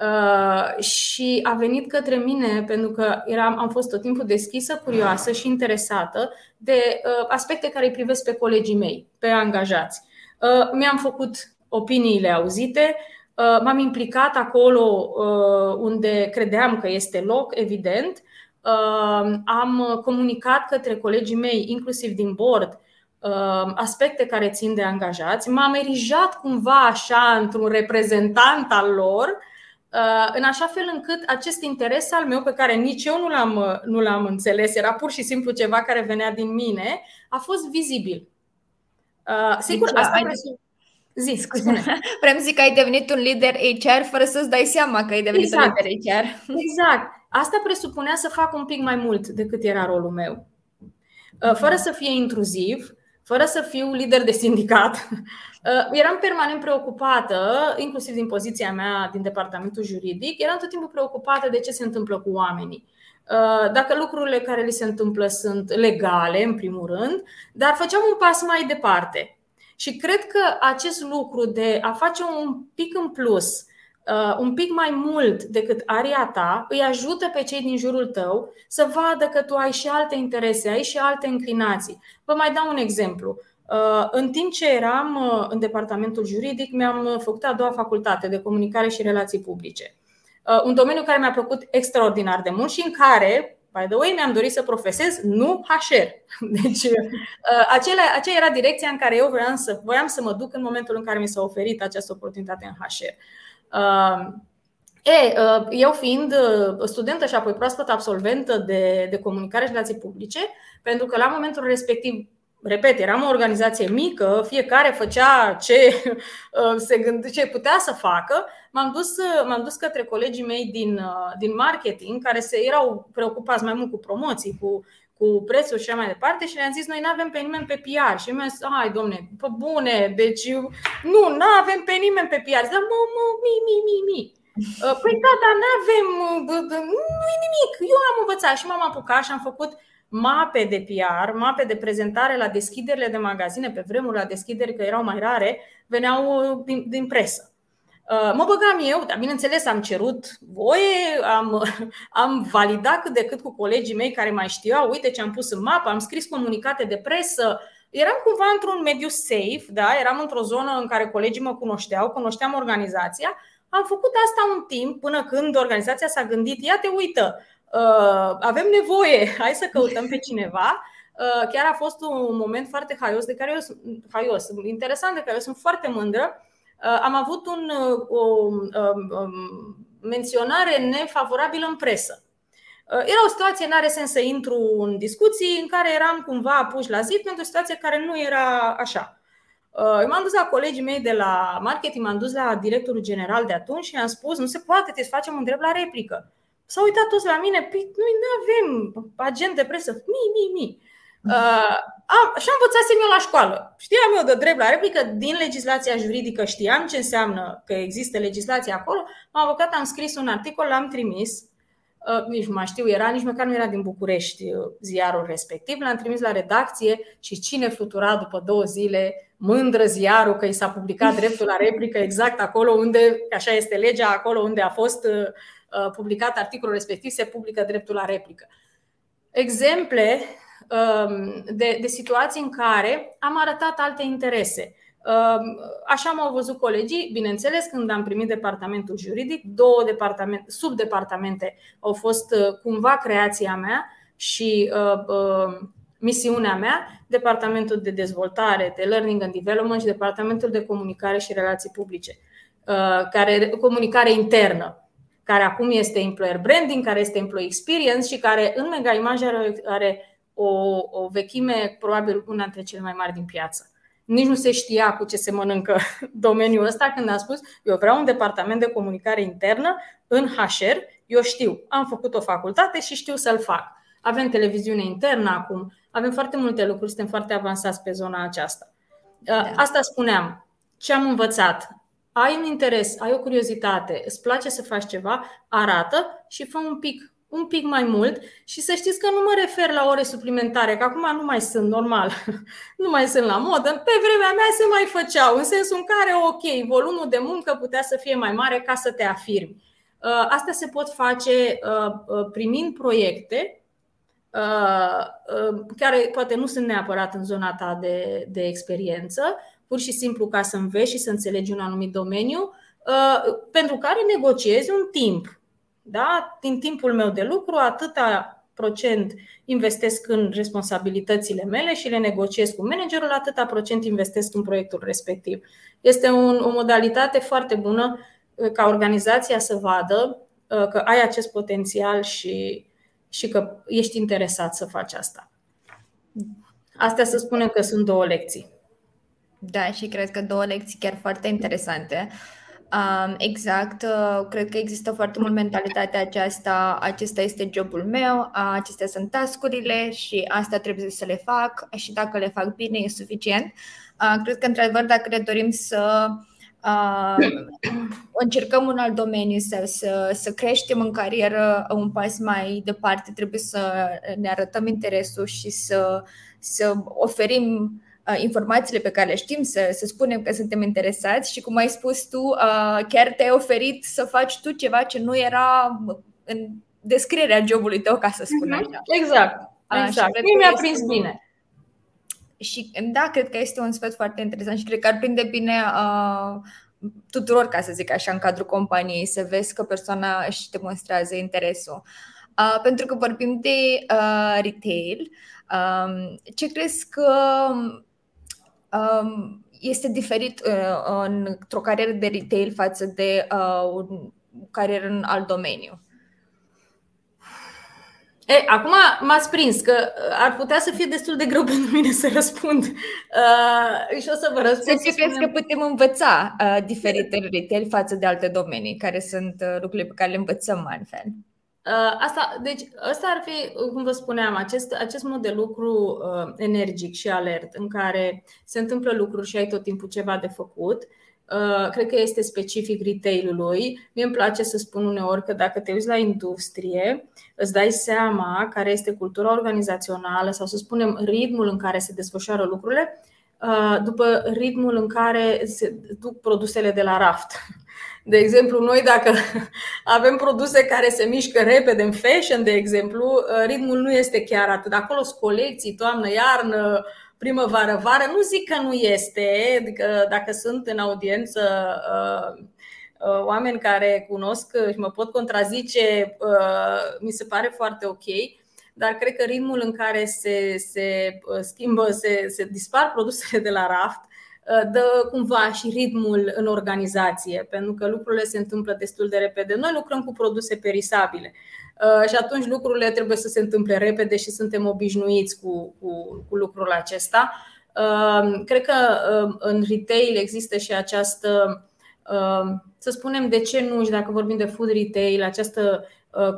Uh, și a venit către mine pentru că eram, am fost tot timpul deschisă, curioasă și interesată de uh, aspecte care îi privesc pe colegii mei, pe angajați. Uh, mi-am făcut opiniile auzite, uh, m-am implicat acolo uh, unde credeam că este loc, evident. Uh, am comunicat către colegii mei, inclusiv din board, aspecte care țin de angajați. M-am erijat cumva așa într-un reprezentant al lor, în așa fel încât acest interes al meu, pe care nici eu nu l-am, nu l-am înțeles, era pur și simplu ceva care venea din mine, a fost vizibil. Sigur, deci, asta presupune
Zi, scuze. Vreau să zic că ai devenit un lider HR fără să-ți dai seama că ai devenit exact. un lider HR.
Exact. Asta presupunea să fac un pic mai mult decât era rolul meu. Uh, fără să fie intruziv, fără să fiu lider de sindicat, uh, eram permanent preocupată, inclusiv din poziția mea din departamentul juridic, eram tot timpul preocupată de ce se întâmplă cu oamenii. Uh, dacă lucrurile care li se întâmplă sunt legale, în primul rând, dar făceam un pas mai departe. Și cred că acest lucru de a face un pic în plus, uh, un pic mai mult decât aria ta, îi ajută pe cei din jurul tău să vadă că tu ai și alte interese, ai și alte înclinații. Vă mai dau un exemplu. Uh, în timp ce eram uh, în departamentul juridic, mi-am făcut a doua facultate de comunicare și relații publice. un domeniu care mi-a plăcut extraordinar de mult și în care, by the way, mi-am dorit să profesez nu HR. Deci, acela, aceea era direcția în care eu voiam să, voiam să mă duc în momentul în care mi s-a oferit această oportunitate în HR. E, eu fiind studentă și apoi proaspăt absolventă de, de comunicare și relații publice, pentru că la momentul respectiv repet, eram o organizație mică, fiecare făcea ce, se gând, ce putea să facă. M-am dus, m-am dus către colegii mei din, din marketing, care se erau preocupați mai mult cu promoții, cu, cu prețuri și așa mai departe și le-am zis, noi nu avem pe nimeni pe PR. Și mi-a zis, hai domne, pe bune, deci nu, nu avem pe nimeni pe PR. Zic, mă, mă, mi, mi, mi, mi. Păi da, dar nu avem, nu e nimic. Eu am învățat și m-am apucat și am făcut mape de PR, mape de prezentare la deschiderile de magazine, pe vremuri la deschideri că erau mai rare, veneau uh, din, din presă. Uh, mă băgam eu, dar bineînțeles am cerut voie, am, am validat cât de cât cu colegii mei care mai știau, uite ce am pus în mapă, am scris comunicate de presă, eram cumva într-un mediu safe, da? eram într-o zonă în care colegii mă cunoșteau, cunoșteam organizația, am făcut asta un timp până când organizația s-a gândit, ia te uită, Uh, avem nevoie, hai să căutăm pe cineva. Uh, chiar a fost un moment foarte haios, de care eu sunt haios, interesant, de care eu sunt foarte mândră. Uh, am avut un, o um, um, menționare nefavorabilă în presă. Era o situație, n-are sens să intru în discuții, în care eram cumva puși la zid pentru o situație care nu era așa. Eu m-am dus la colegii mei de la marketing, m-am dus la directorul general de atunci și i-am spus nu se poate, trebuie să facem un drept la replică. S-au uitat toți la mine, păi noi nu avem agent de presă, mi, mi, mi. Uh, am, și am învățat eu la școală. Știam eu de drept la replică, din legislația juridică știam ce înseamnă că există legislație acolo. M-am avocat, am scris un articol, l-am trimis. Uh, nici nu mai știu, era, nici măcar nu era din București uh, ziarul respectiv. L-am trimis la redacție și cine flutura după două zile, mândră ziarul că i s-a publicat dreptul la replică exact acolo unde, așa este legea, acolo unde a fost uh, Uh, publicat articolul respectiv, se publică dreptul la replică. Exemple um, de, de situații în care am arătat alte interese. Um, așa m-au văzut colegii, bineînțeles, când am primit departamentul juridic, două departamente, subdepartamente au fost uh, cumva creația mea și uh, uh, misiunea mea, departamentul de dezvoltare, de learning and development și departamentul de comunicare și relații publice, uh, care comunicare internă care acum este employer branding, care este employee experience și care în Mega Image are, are o, o vechime probabil una dintre cele mai mari din piață. Nici nu se știa cu ce se mănâncă domeniul ăsta când am spus eu vreau un departament de comunicare internă în HR, eu știu, am făcut o facultate și știu să-l fac. Avem televiziune internă acum, avem foarte multe lucruri, suntem foarte avansați pe zona aceasta. Da. Asta spuneam. Ce am învățat? Ai un interes, ai o curiozitate, îți place să faci ceva, arată și fă un pic un pic mai mult și să știți că nu mă refer la ore suplimentare, că acum nu mai sunt normal, nu mai sunt la modă. Pe vremea mea se mai făceau, în sensul în care, ok, volumul de muncă putea să fie mai mare ca să te afirmi. Uh, astea se pot face uh, uh, primind proiecte care poate nu sunt neapărat în zona ta de, de experiență, pur și simplu ca să înveți și să înțelegi un anumit domeniu, uh, pentru care negociezi un timp. Da? Din timpul meu de lucru, atâta procent investesc în responsabilitățile mele și le negociez cu managerul, atâta procent investesc în proiectul respectiv. Este un, o modalitate foarte bună uh, ca organizația să vadă uh, că ai acest potențial și, și că ești interesat să faci asta. Astea să spunem că sunt două lecții.
Da, și cred că două lecții chiar foarte interesante. Um, exact, uh, cred că există foarte mult mentalitatea aceasta, acesta este jobul meu, uh, acestea sunt tascurile și asta trebuie să le fac și dacă le fac bine e suficient. Uh, cred că, într-adevăr, dacă ne dorim să uh, încercăm un alt domeniu sau să, să creștem în carieră un pas mai departe, trebuie să ne arătăm interesul și să, să oferim informațiile pe care le știm, să, să spunem că suntem interesați și, cum ai spus tu, chiar te-ai oferit să faci tu ceva ce nu era în descrierea jobului tău, ca să spun mhm. așa.
Exact. exact. Mie mi-a prins bine.
Și da, cred că este un sfat foarte interesant și cred că ar prinde bine uh, tuturor, ca să zic așa, în cadrul companiei, să vezi că persoana își demonstrează interesul. Uh, pentru că vorbim de uh, retail, um, ce crezi că um, este diferit uh, într-o carieră de retail față de uh, o carieră în alt domeniu?
E, acum m-ați prins că uh, ar putea să fie destul de greu pentru mine să răspund. Uh, și o să vă răspund.
Ce crezi că putem învăța uh, diferite retail față de alte domenii? Care sunt uh, lucrurile pe care le învățăm altfel?
Uh, asta, deci, asta ar fi, cum vă spuneam, acest, acest mod de lucru uh, energic și alert, în care se întâmplă lucruri și ai tot timpul ceva de făcut. Uh, cred că este specific retailului. Mie îmi place să spun uneori că dacă te uiți la industrie, îți dai seama care este cultura organizațională sau să spunem ritmul în care se desfășoară lucrurile, uh, după ritmul în care se duc produsele de la raft. De exemplu, noi dacă avem produse care se mișcă repede în fashion, de exemplu, uh, ritmul nu este chiar atât. Acolo sunt colecții, toamnă, iarnă, primăvară, vară. Nu zic că nu este, adică dacă sunt în audiență uh, uh, oameni care cunosc și mă pot contrazice, mi se pare foarte ok dar cred că ritmul în care se, se schimbă, se, se dispar produsele de la raft Uh, dă cumva și ritmul în organizație, pentru că lucrurile se întâmplă destul de repede. Noi lucrăm cu produse perisabile uh, și atunci lucrurile trebuie să se întâmple repede și suntem obișnuiți cu, cu, cu lucrul acesta. Uh, cred că în retail există și această, să spunem, de ce nu, și dacă vorbim de food retail, această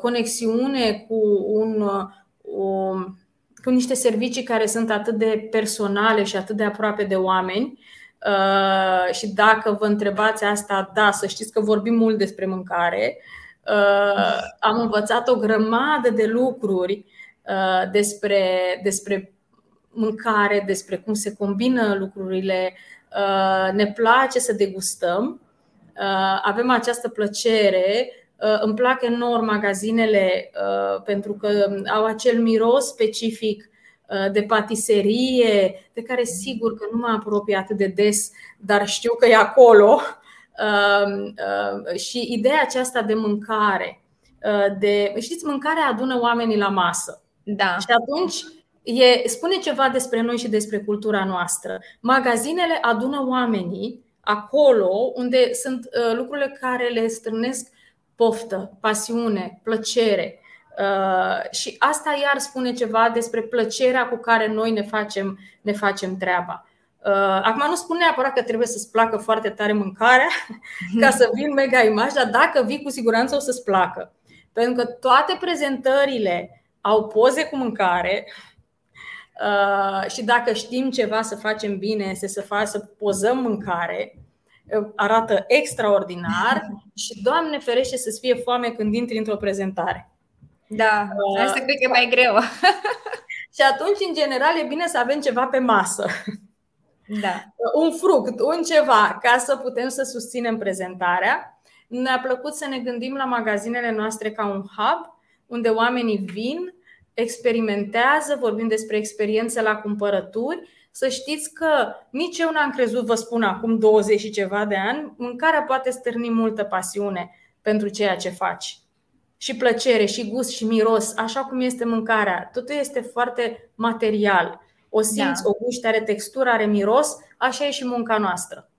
conexiune cu un, o, cu niște servicii care sunt atât de personale și atât de aproape de oameni Uh, și dacă vă întrebați asta, da, să știți că vorbim mult despre mâncare. Uh, am învățat o grămadă de lucruri uh, despre, despre mâncare, despre cum se combină lucrurile. Ne place să degustăm. Avem această plăcere. Îmi plac enorm magazinele pentru că au acel miros specific Uh, de patiserie, de care sigur că nu mă apropie atât de des, dar știu că e acolo. Um, uh, și ideea aceasta de mâncare, uh, de, știți, mâncarea adună oamenii la masă.
Da.
Și atunci e, spune ceva despre noi și despre cultura noastră. Magazinele adună oamenii acolo unde sunt lucrurile care le strânesc poftă, pasiune, plăcere. Uh, și asta iar spune ceva despre plăcerea cu care noi ne facem, ne facem treaba. Uh, acum nu spun neapărat că trebuie să-ți placă foarte tare mâncarea ca să vin mega imagi, dar dacă vii cu siguranță o să-ți placă. Pentru că toate prezentările au poze cu mâncare uh, și dacă știm ceva să facem bine, este să, fac, să pozăm mâncare, arată extraordinar și Doamne ferește să-ți fie foame când intri într-o prezentare.
Da, uh, asta cred că e mai greu.
și atunci, în general, e bine să avem ceva pe masă.
Da.
Un fruct, un ceva, ca să putem să susținem prezentarea. Ne-a plăcut să ne gândim la magazinele noastre ca un hub, unde oamenii vin, experimentează, vorbim despre experiențe la cumpărături. Să știți că nici eu n-am crezut, vă spun acum 20 și ceva de ani, mâncarea poate stârni multă pasiune pentru ceea ce faci și plăcere, și gust, și miros, așa cum este mâncarea. Totul este foarte material. O simți, da. o guști, are textură, are miros, așa e și munca noastră.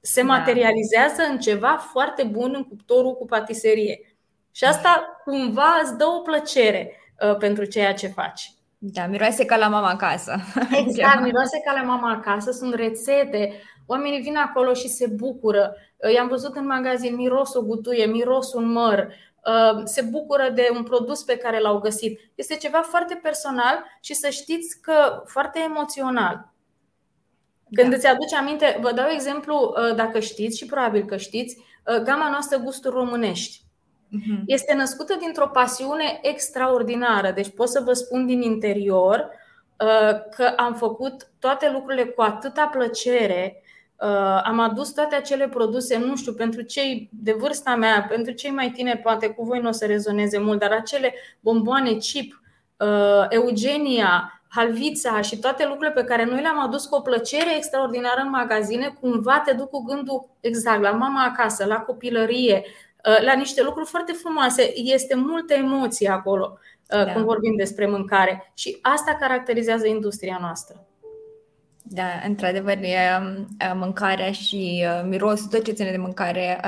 Se da. materializează în ceva foarte bun în cuptorul cu patiserie. Și asta cumva îți dă o plăcere uh, pentru ceea ce faci.
Da, miroase ca la mama acasă.
Exact, miroase ca la mama acasă, sunt rețete. Oamenii vin acolo și se bucură. I-am văzut în magazin miros o gutuie, miros un măr, Uh, se bucură de un produs pe care l-au găsit. Este ceva foarte personal și să știți că foarte emoțional. Când da. îți aduce aminte, vă dau exemplu, uh, dacă știți și probabil că știți, uh, gama noastră gusturi românești. Uh-huh. Este născută dintr-o pasiune extraordinară. Deci pot să vă spun din interior că am făcut toate lucrurile cu atâta plăcere Uh, am adus toate acele produse, nu știu, pentru cei de vârsta mea, pentru cei mai tineri, poate cu voi nu o să rezoneze mult, dar acele bomboane chip, uh, Eugenia, halvița și toate lucrurile pe care noi le-am adus cu o plăcere extraordinară în magazine, cumva te duc cu gândul exact la mama acasă, la copilărie, uh, la niște lucruri foarte frumoase. Este multă emoție acolo uh, da. când vorbim despre mâncare și asta caracterizează industria noastră.
Da, într-adevăr, um, mâncarea și mirosul, tot ce ține de mâncare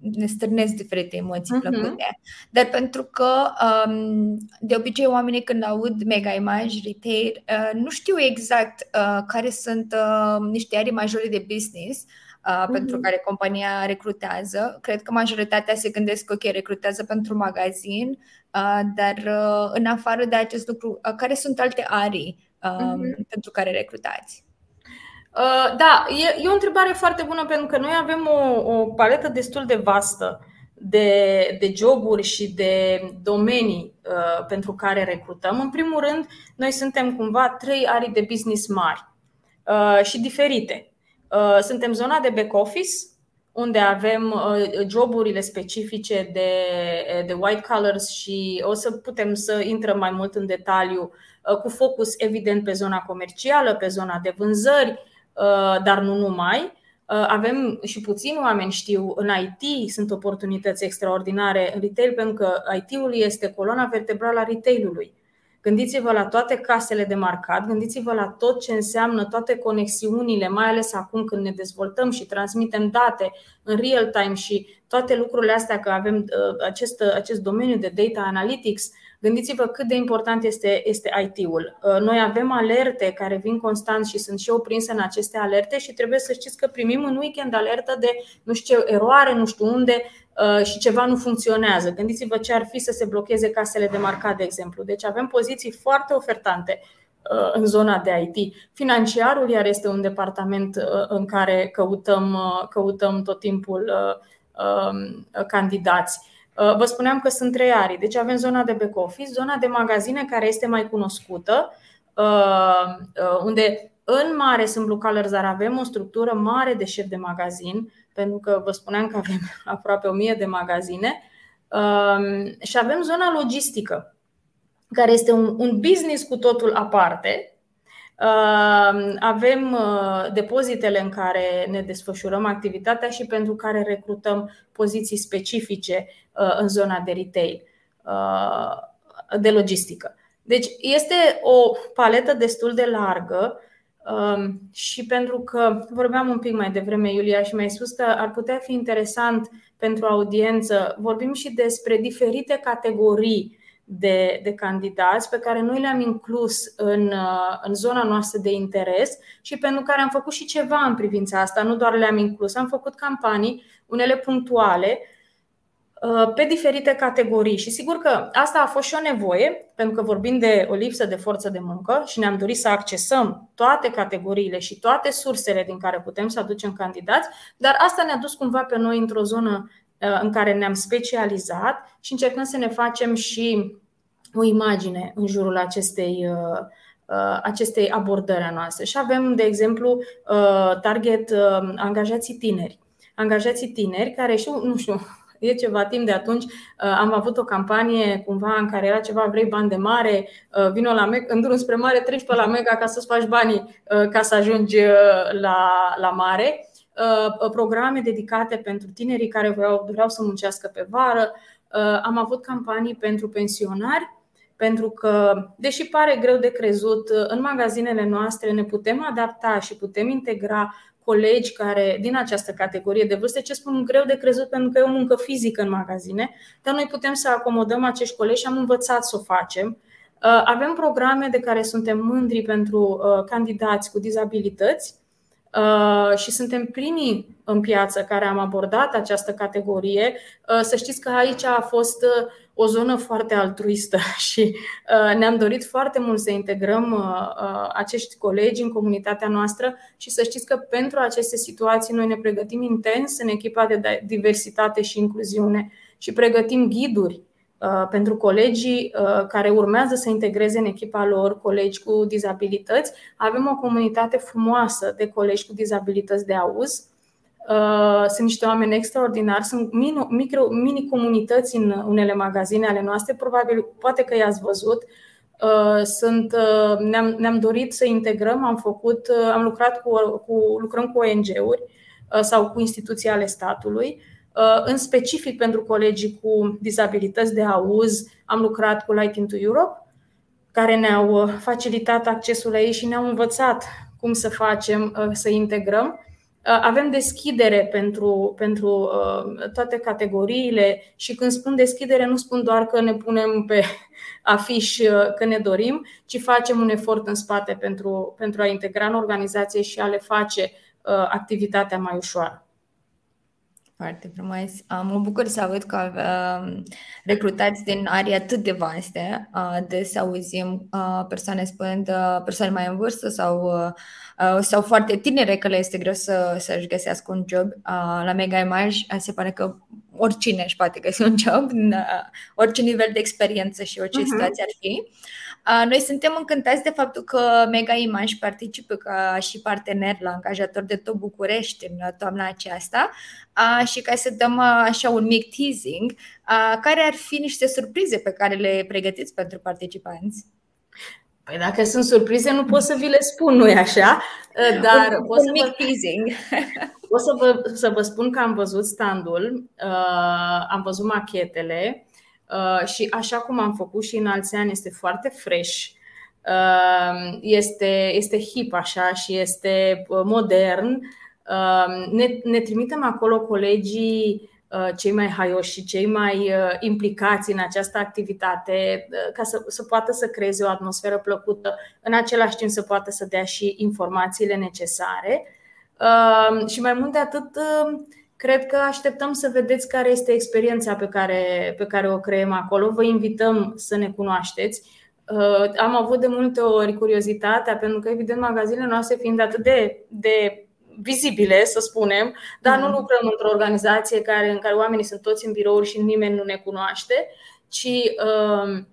ne stârnesc diferite emoții uh-huh. plăcute. Dar pentru că um, de obicei oamenii când aud mega image retail uh, nu știu exact uh, care sunt uh, niște arii majore de business uh, uh-huh. pentru care compania recrutează. Cred că majoritatea se gândesc că ok, recrutează pentru magazin, uh, dar uh, în afară de acest lucru, uh, care sunt alte arii uh, uh-huh. pentru care recrutați?
Uh, da, e, e o întrebare foarte bună pentru că noi avem o, o paletă destul de vastă de, de joburi și de domenii uh, pentru care recrutăm. În primul rând, noi suntem cumva trei arii de business mari uh, și diferite. Uh, suntem zona de back office, unde avem uh, joburile specifice de, de white collars și o să putem să intrăm mai mult în detaliu uh, cu focus evident pe zona comercială, pe zona de vânzări, Uh, dar nu numai. Uh, avem și puțini oameni știu, în IT sunt oportunități extraordinare în retail pentru că IT-ul este coloana vertebrală a retailului. Gândiți-vă la toate casele de marcat, gândiți-vă la tot ce înseamnă toate conexiunile, mai ales acum când ne dezvoltăm și transmitem date în real time și toate lucrurile astea, că avem uh, acest, acest domeniu de data analytics, Gândiți-vă cât de important este, este IT-ul. Uh, noi avem alerte care vin constant și sunt și eu prinsă în aceste alerte și trebuie să știți că primim în weekend alertă de nu știu ce eroare, nu știu unde uh, și ceva nu funcționează. Gândiți-vă ce ar fi să se blocheze casele de marcat, de exemplu. Deci avem poziții foarte ofertante uh, în zona de IT. Financiarul iar este un departament în care căutăm, căutăm tot timpul um, candidați. Uh, vă spuneam că sunt trei arii. Deci avem zona de back office, zona de magazine care este mai cunoscută, uh, uh, unde în mare sunt blue colors, dar avem o structură mare de șef de magazin, pentru că vă spuneam că avem aproape 1000 de magazine. Și avem zona logistică, care este un, un business cu totul aparte, avem uh, depozitele în care ne desfășurăm activitatea și pentru care recrutăm poziții specifice uh, în zona de retail, uh, de logistică. Deci este o paletă destul de largă um, și pentru că vorbeam un pic mai devreme, Iulia, și mi-ai spus că ar putea fi interesant pentru audiență, vorbim și despre diferite categorii de, de candidați pe care noi le-am inclus în, uh, în zona noastră de interes și pentru care am făcut și ceva în privința asta, nu doar le-am inclus, am făcut campanii, unele punctuale, uh, pe diferite categorii. Și sigur că asta a fost și o nevoie, pentru că vorbim de o lipsă de forță de muncă și ne-am dorit să accesăm toate categoriile și toate sursele din care putem să aducem candidați, dar asta ne-a dus cumva pe noi într-o zonă Uh, în care ne-am specializat și încercăm să ne facem și o imagine în jurul acestei, uh, uh, acestei abordări a noastre. Și avem, de exemplu, target angajații tineri. Angajații tineri care știu, nu știu, e ceva timp de atunci, am avut o campanie cumva în care era ceva vrei bani de mare, vino la Mega, în drum spre mare, treci pe la Mega ca să-ți faci banii ca să ajungi la, la mare Uh, programe dedicate pentru tinerii care vreau, vreau să muncească pe vară. Uh, am avut campanii pentru pensionari, pentru că, deși pare greu de crezut, uh, în magazinele noastre ne putem adapta și putem integra colegi care din această categorie de vârstă, ce spun greu de crezut pentru că e o muncă fizică în magazine, dar noi putem să acomodăm acești colegi și am învățat să o facem. Avem programe de care suntem mândri pentru candidați cu dizabilități Uh, și suntem primii în piață care am abordat această categorie. Uh, să știți că aici a fost uh, o zonă foarte altruistă și ne-am dorit foarte mult să integrăm acești colegi în comunitatea noastră și să știți că pentru aceste situații noi ne pregătim intens în echipa de diversitate și incluziune și pregătim ghiduri Uh, pentru colegii uh, care urmează să integreze în echipa lor colegi cu dizabilități. Avem o comunitate frumoasă de colegi cu dizabilități de auz. Uh, sunt niște oameni extraordinari, sunt mini, comunități în unele magazine ale noastre, probabil poate că i-ați văzut. Sunt, ne-am, ne-am dorit să integrăm, am făcut, am lucrat cu, cu lucrăm cu ONG-uri sau cu instituții ale statului Uh, în specific pentru colegii cu dizabilități de auz, am lucrat cu Light into Europe, care ne-au uh, facilitat accesul la ei și ne-au învățat cum să facem, uh, să integrăm. Avem deschidere pentru, pentru toate categoriile și când spun deschidere, nu spun doar că ne punem pe afiș că ne dorim, ci facem un efort în spate pentru, pentru a integra în organizație și a le face activitatea mai ușoară.
Foarte frumos. Mă bucur să aud că uh, recrutați din arii atât de vaste. Uh, des auzim uh, persoane spunând, uh, persoane mai în vârstă sau, uh, sau foarte tinere că le este greu să, să-și găsească un job. Uh, la Mega Image se pare că oricine își poate găsi un job, în uh, orice nivel de experiență și orice uh-huh. situație ar fi. Noi suntem încântați de faptul că Mega Image participă ca și partener la angajator de tot București în toamna aceasta și ca să dăm așa un mic teasing, care ar fi niște surprize pe care le pregătiți pentru participanți?
Păi dacă sunt surprize, nu pot să vi le spun, nu-i așa? Dar
un, pot un să mic vă, teasing.
Pot să vă, să vă spun că am văzut standul, am văzut machetele Uh, și așa cum am făcut și în alți ani, este foarte fresh, uh, este, este hip așa și este uh, modern. Ne, ne trimitem acolo colegii cei mai haioși și cei mai implicați în această activitate ca să, să poată să creeze o atmosferă plăcută, în același timp să poată să dea și informațiile necesare. Și mai mult de atât, Cred că așteptăm să vedeți care este experiența pe care, pe care o creăm acolo. Vă invităm să ne cunoașteți. Uh, am avut de multe ori curiozitatea, pentru că, evident, magazinele noastre fiind atât de, de vizibile, să spunem, dar nu mhm. lucrăm într-o organizație care, în care oamenii sunt toți în birouri și nimeni nu ne cunoaște, ci uh, Uh,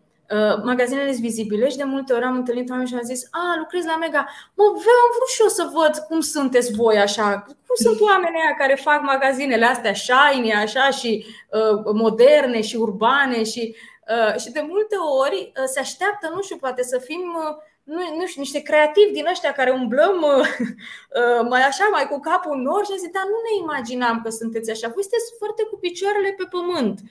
magazinele sunt vizibile și de multe ori am întâlnit oameni și am zis A, lucrez la Mega, mă, vreau, am vrut și eu să văd cum sunteți voi așa Cum sunt oamenii aia care fac magazinele astea shiny așa și uh, moderne și urbane și, uh, și de multe ori uh, se așteaptă, nu știu, poate să fim uh, nu, nu știu, niște creativi din ăștia care umblăm uh, uh, mai așa, mai cu capul în nor și am zis, dar nu ne imaginam că sunteți așa. Voi sunteți foarte cu picioarele pe pământ. Uh,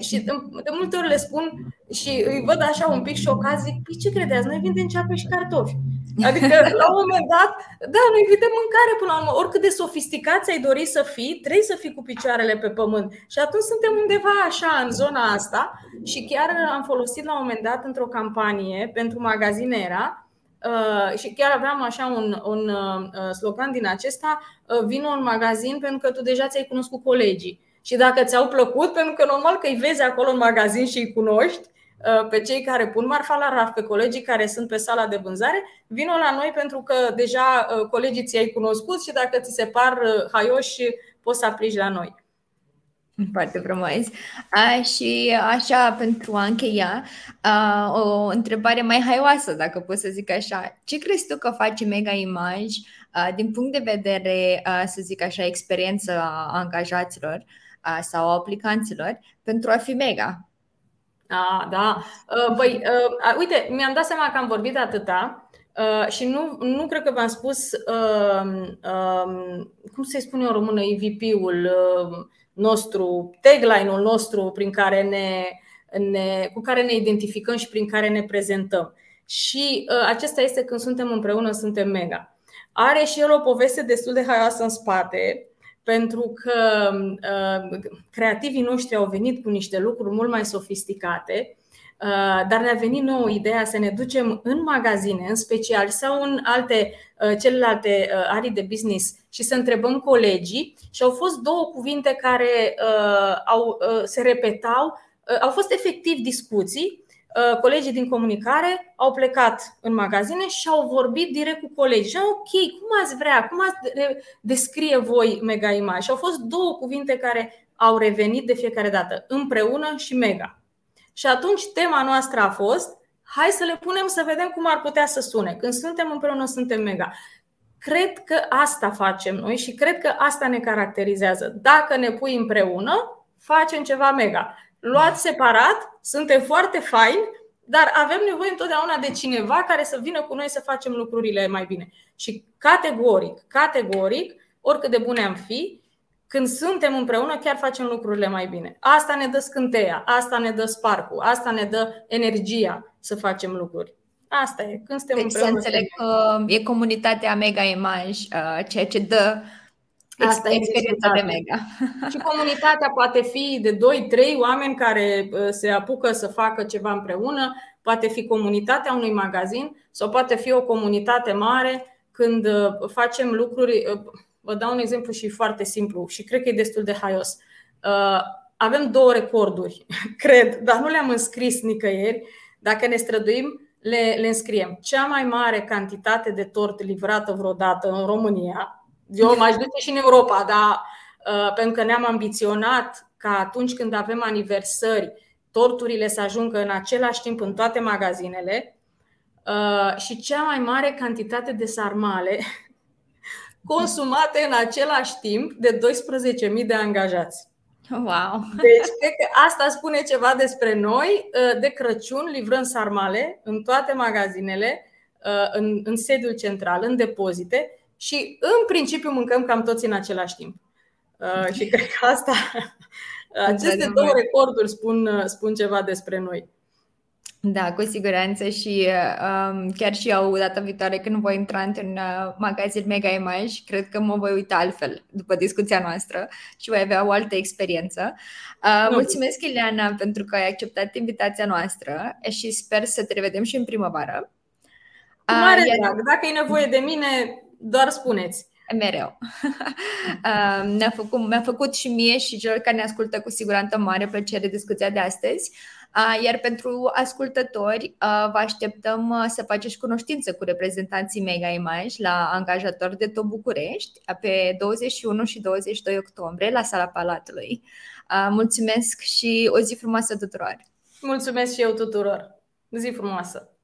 și de, de multe ori le spun și îi văd așa un pic șocat, zic, păi ce credeți, noi vindem ceapă și cartofi. Adică, la un moment dat, da, noi vindem mâncare până la urmă. Oricât de sofisticați ai dori să fii, trebuie să fii cu picioarele pe pământ. Și atunci suntem undeva așa, în zona asta. Și chiar am folosit la un moment dat într-o campanie pentru magazinera, Uh, și chiar aveam așa un, un uh, slogan din acesta, uh, vino în magazin pentru că tu deja ți-ai cunoscut colegii și dacă ți-au plăcut, pentru că normal că îi vezi acolo în magazin și îi cunoști, uh, pe cei care pun marfa la raf, pe colegii care sunt pe sala de vânzare, vină la noi pentru că deja uh, colegii ți-ai cunoscut și dacă ți se par uh, haioși, poți să aplici la noi.
Foarte frumos. A, și așa, pentru a încheia, a, o întrebare mai haioasă, dacă pot să zic așa. Ce crezi tu că face Mega Image a, din punct de vedere, a, să zic așa, experiență a angajaților? Sau a aplicanților pentru a fi mega.
A, da. Păi, uite, mi-am dat seama că am vorbit atâta și nu, nu cred că v-am spus cum să-i spun eu în română, EVP-ul nostru, tagline-ul nostru prin care ne, ne, cu care ne identificăm și prin care ne prezentăm. Și acesta este când suntem împreună, suntem mega. Are și el o poveste destul de haioasă în spate, pentru că uh, creativii noștri au venit cu niște lucruri mult mai sofisticate, uh, dar ne-a venit nouă ideea să ne ducem în magazine, în special, sau în alte, uh, celelalte arii de business și să întrebăm colegii. Și au fost două cuvinte care au, se repetau, au fost efectiv discuții Uh, colegii din comunicare au plecat în magazine și au vorbit direct cu colegii. Și ok, cum ați vrea, cum ați descrie voi Mega Image? Și au fost două cuvinte care au revenit de fiecare dată, împreună și mega. Și atunci tema noastră a fost, hai să le punem să vedem cum ar putea să sune. Când suntem împreună, suntem mega. Cred că asta facem noi și cred că asta ne caracterizează. Dacă ne pui împreună, facem ceva mega. Luați separat, suntem foarte faini, dar avem nevoie întotdeauna de cineva care să vină cu noi să facem lucrurile mai bine. Și categoric, categoric, oricât de bune am fi, când suntem împreună, chiar facem lucrurile mai bine. Asta ne dă scânteia, asta ne dă sparcul, asta ne dă energia să facem lucruri. Asta e. Când suntem
deci
împreună.
Să înțeleg că e comunitatea Mega Image, uh, ceea ce dă Asta experiența de mega.
Și comunitatea poate fi de 2-3 oameni care uh, se apucă să facă ceva împreună, poate fi comunitatea unui magazin sau poate fi o comunitate mare când uh, facem lucruri. Vă dau un exemplu și foarte simplu și cred că e destul de haios. Avem două recorduri, cred, dar nu le-am înscris nicăieri. Dacă ne străduim, le, le înscriem. Cea mai mare cantitate de tort livrată vreodată în România, eu m-aș duce și în Europa, dar uh, pentru că ne-am ambiționat ca atunci când avem aniversări, torturile să ajungă în același timp în toate magazinele uh, și cea mai mare cantitate de sarmale consumate în același timp de 12.000 de angajați.
Wow!
Deci, cred că asta spune ceva despre noi. Uh, de Crăciun livrăm sarmale în toate magazinele, uh, în, în sediul central, în depozite și, în principiu, mâncăm cam toți în același timp. Uh, și cred că asta, aceste două recorduri spun, spun ceva despre noi.
Da, cu siguranță și um, chiar și eu data viitoare când voi intra într-un uh, magazin Mega Image, cred că mă voi uita altfel după discuția noastră și voi avea o altă experiență. Uh, mulțumesc, Ileana, pentru că ai acceptat invitația noastră și sper să te revedem și în primăvară.
Cu mare uh, drag. Dacă e nevoie de mine, doar spuneți.
Mereu. uh, mi-a, făcut, mi-a făcut și mie și celor care ne ascultă cu siguranță mare plăcere discuția de astăzi. Iar pentru ascultători, vă așteptăm să faceți cunoștință cu reprezentanții Mega Image la angajator de tot București pe 21 și 22 octombrie la Sala Palatului. Mulțumesc și o zi frumoasă tuturor!
Mulțumesc și eu tuturor! Zi frumoasă!